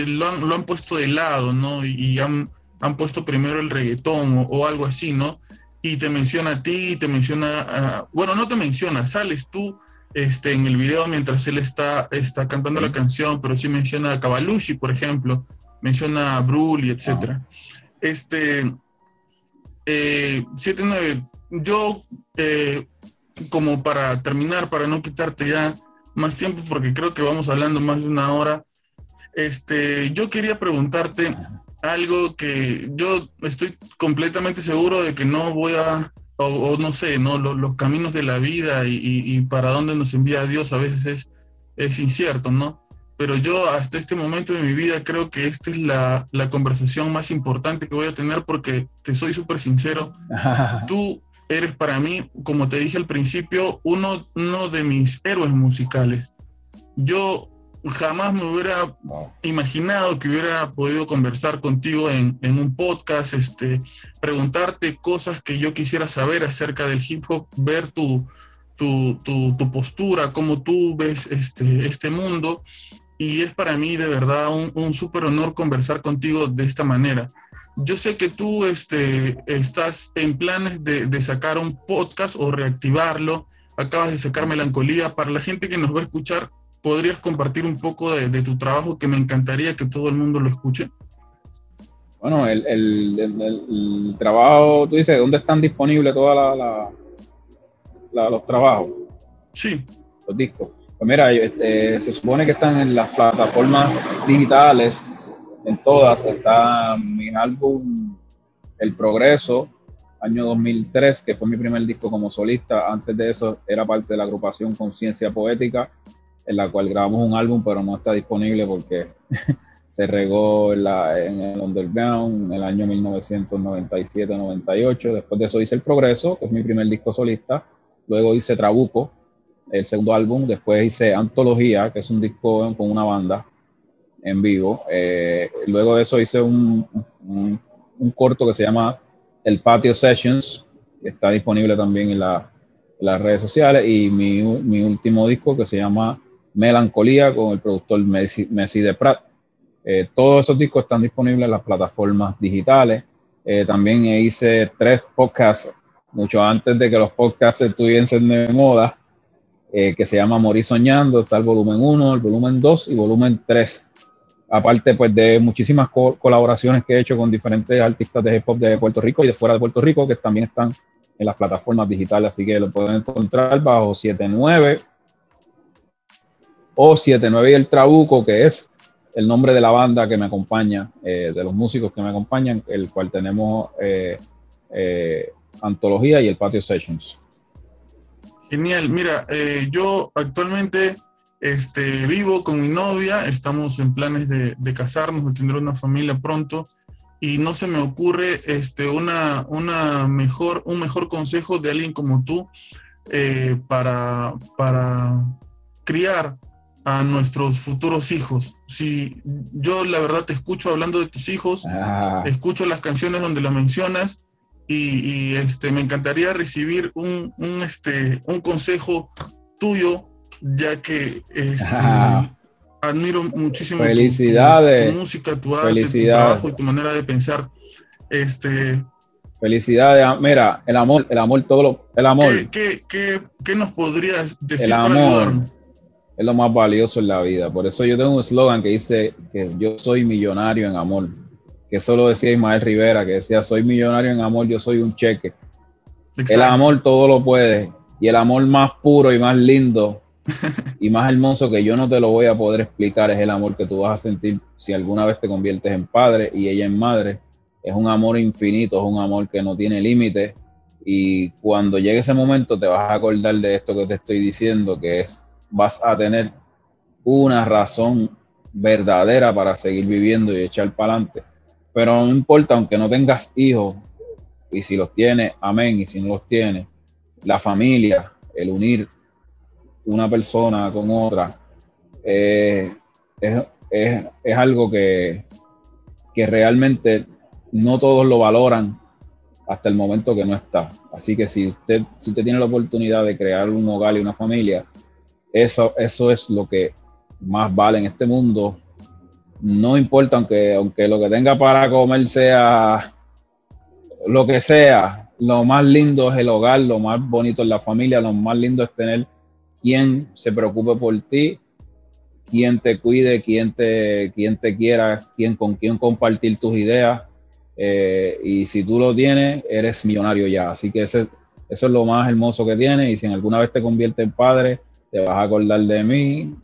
lo, han, puesto de lado, ¿no? Y, han, puesto primero el reggaetón o, algo así, ¿no? Y te menciona a ti, te menciona, bueno, no te menciona, sales tú este, en el video mientras él está, está cantando la canción, pero sí menciona a Cavalucci, por ejemplo, menciona a Brully, etc. Este, eh, 7-9, yo, eh, como para terminar, para no quitarte ya más tiempo porque creo que vamos hablando más de una hora. Este, yo quería preguntarte algo que yo estoy completamente seguro de que no voy a, o, no sé, no los, caminos de la vida y, para dónde nos envía Dios a veces es, es incierto, ¿no? Pero yo hasta este momento de mi vida creo que esta es la, la conversación más importante que voy a tener porque te soy súper sincero. Tú eres para mí, como te dije al principio, uno, uno de mis héroes musicales. Yo jamás me hubiera imaginado que hubiera podido conversar contigo en, un podcast, este, preguntarte cosas que yo quisiera saber acerca del hip hop, ver tu, tu, postura, cómo tú ves este, este mundo. Y es para mí de verdad un, un súper honor conversar contigo de esta manera yo sé que tú este, estás en planes de, sacar un podcast o reactivarlo. Acabas de sacar Melancolía. Para la gente que nos va a escuchar, ¿podrías compartir un poco de, tu trabajo que me encantaría que todo el mundo lo escuche? Bueno, el, trabajo, tú dices, ¿dónde están disponibles todos la, los trabajos? Sí. Los discos. Pues mira, este, se supone que están en las plataformas digitales, en todas. Está mi álbum El Progreso, año 2003, que fue mi primer disco como solista. Antes de eso era parte de la agrupación Conciencia Poética, en la cual grabamos un álbum, pero no está disponible porque se regó en, el Underground en el año 1997-98. Después de eso hice El Progreso, que es mi primer disco solista. Luego hice Trabuco, el segundo álbum. Después hice Antología, que es un disco con una banda en vivo. Eh, luego de eso hice un, un, corto que se llama El Patio Sessions, que está disponible también en, la, las redes sociales. Y mi, mi, último disco que se llama Melancolía con el productor Messi, Messi de Prat. Eh, todos esos discos están disponibles en las plataformas digitales. Eh, también hice tres podcasts, mucho antes de que los podcasts estuviesen de moda, que se llama Morir Soñando. Está el volumen 1, el volumen 2 y volumen 3. Aparte pues de muchísimas colaboraciones que he hecho con diferentes artistas de hip hop de Puerto Rico y de fuera de Puerto Rico, que también están en las plataformas digitales, así que lo pueden encontrar bajo 79 o 79 y el Trabuco, que es el nombre de la banda que me acompaña, eh, de los músicos que me acompañan, el cual tenemos eh, eh, Antología y el Patio Sessions. Genial, mira, yo actualmente este, vivo con mi novia, estamos en planes de, casarnos, de tener una familia pronto, y no se me ocurre este, una, una mejor, un mejor consejo de alguien como tú para, para criar a nuestros futuros hijos. Si yo la verdad te escucho hablando de tus hijos, ah. escucho las canciones donde lo mencionas y, este, me encantaría recibir un, este, un consejo tuyo, ya que este, ah. admiro muchísimo Felicidades. Tu, música, tu arte, tu trabajo y tu manera de pensar. Este, Felicidades, mira, el amor, el amor, todo lo, el amor. ¿Qué, qué, qué, nos podrías decir el amor, es lo más valioso en la vida. Por eso yo tengo un eslogan que dice que yo soy millonario en amor. Que eso lo decía Ismael Rivera, que decía, soy millonario en amor, yo soy un cheque. El amor todo lo puede. Y el amor más puro y más lindo y más hermoso que yo no te lo voy a poder explicar es el amor que tú vas a sentir si alguna vez te conviertes en padre y ella en madre. Es un amor infinito, es un amor que no tiene límites. Y cuando llegue ese momento te vas a acordar de esto que te estoy diciendo, que es vas a tener una razón verdadera para seguir viviendo y echar para adelante. Pero no importa, aunque no tengas hijos, y si los tienes, amén, y si no los tienes, la familia, el unir una persona con otra, eh, es, algo que, que realmente no todos lo valoran hasta el momento que no está. Así que si usted, si usted tiene la oportunidad de crear un hogar y una familia, eso, eso es lo que más vale en este mundo. No importa, aunque, aunque lo que tenga para comer sea lo que sea, lo más lindo es el hogar, lo más bonito es la familia, lo más lindo es tener quien se preocupe por ti, quien te cuide, quien te, quien te quiera, quien con quien compartir tus ideas. Eh, y si tú lo tienes, eres millonario ya. Así que ese, eso es lo más hermoso que tienes. Y si alguna vez te conviertes en padre, te vas a acordar de mí,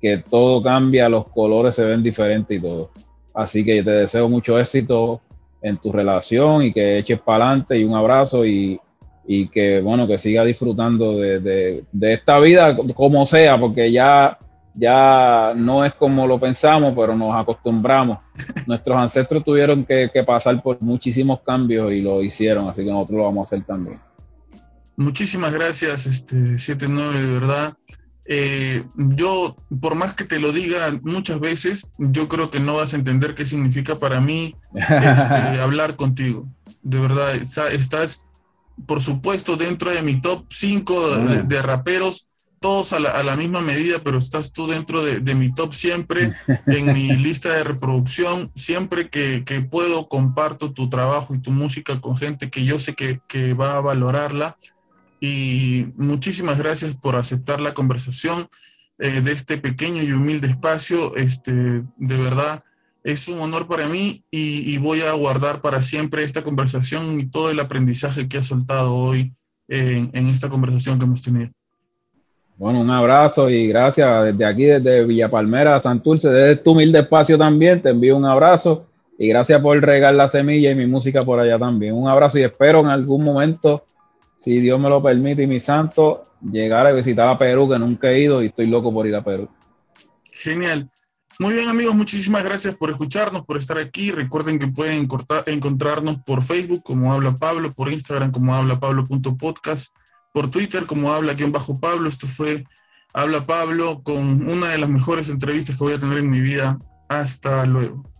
que todo cambia, los colores se ven diferentes y todo. Así que te deseo mucho éxito en tu relación y que eches para adelante y un abrazo y, que, bueno, que siga disfrutando de, esta vida como sea, porque ya, ya no es como lo pensamos, pero nos acostumbramos. Nuestros ancestros tuvieron que, que pasar por muchísimos cambios y lo hicieron, así que nosotros lo vamos a hacer también. Muchísimas gracias, este 79, de verdad. Eh, yo, por más que te lo diga muchas veces, yo creo que no vas a entender qué significa para mí este, hablar contigo. De verdad, estás, por supuesto, dentro de mi top 5 de, raperos, todos a la, misma medida, pero estás tú dentro de, mi top siempre, en mi lista de reproducción. Siempre que, puedo, comparto tu trabajo y tu música con gente que yo sé que, que va a valorarla y muchísimas gracias por aceptar la conversación eh, de este pequeño y humilde espacio. Este, de verdad, es un honor para mí y, voy a guardar para siempre esta conversación y todo el aprendizaje que ha soltado hoy en, esta conversación que hemos tenido. Bueno, un abrazo y gracias desde aquí, desde Villa Palmera, Santurce, desde tu humilde espacio también. Te envío un abrazo y gracias por regar la semilla y mi música por allá también. Un abrazo y espero en algún momento, si Dios me lo permite y mi santo, llegar a visitar a Perú, que nunca he ido y estoy loco por ir a Perú. Genial. Muy bien amigos, muchísimas gracias por escucharnos, por estar aquí. Recuerden que pueden encontrarnos por Facebook como Habla Pablo, por Instagram como habla Pablo.podcast, por Twitter como habla-pablo. Esto fue Habla Pablo con una de las mejores entrevistas que voy a tener en mi vida. Hasta luego.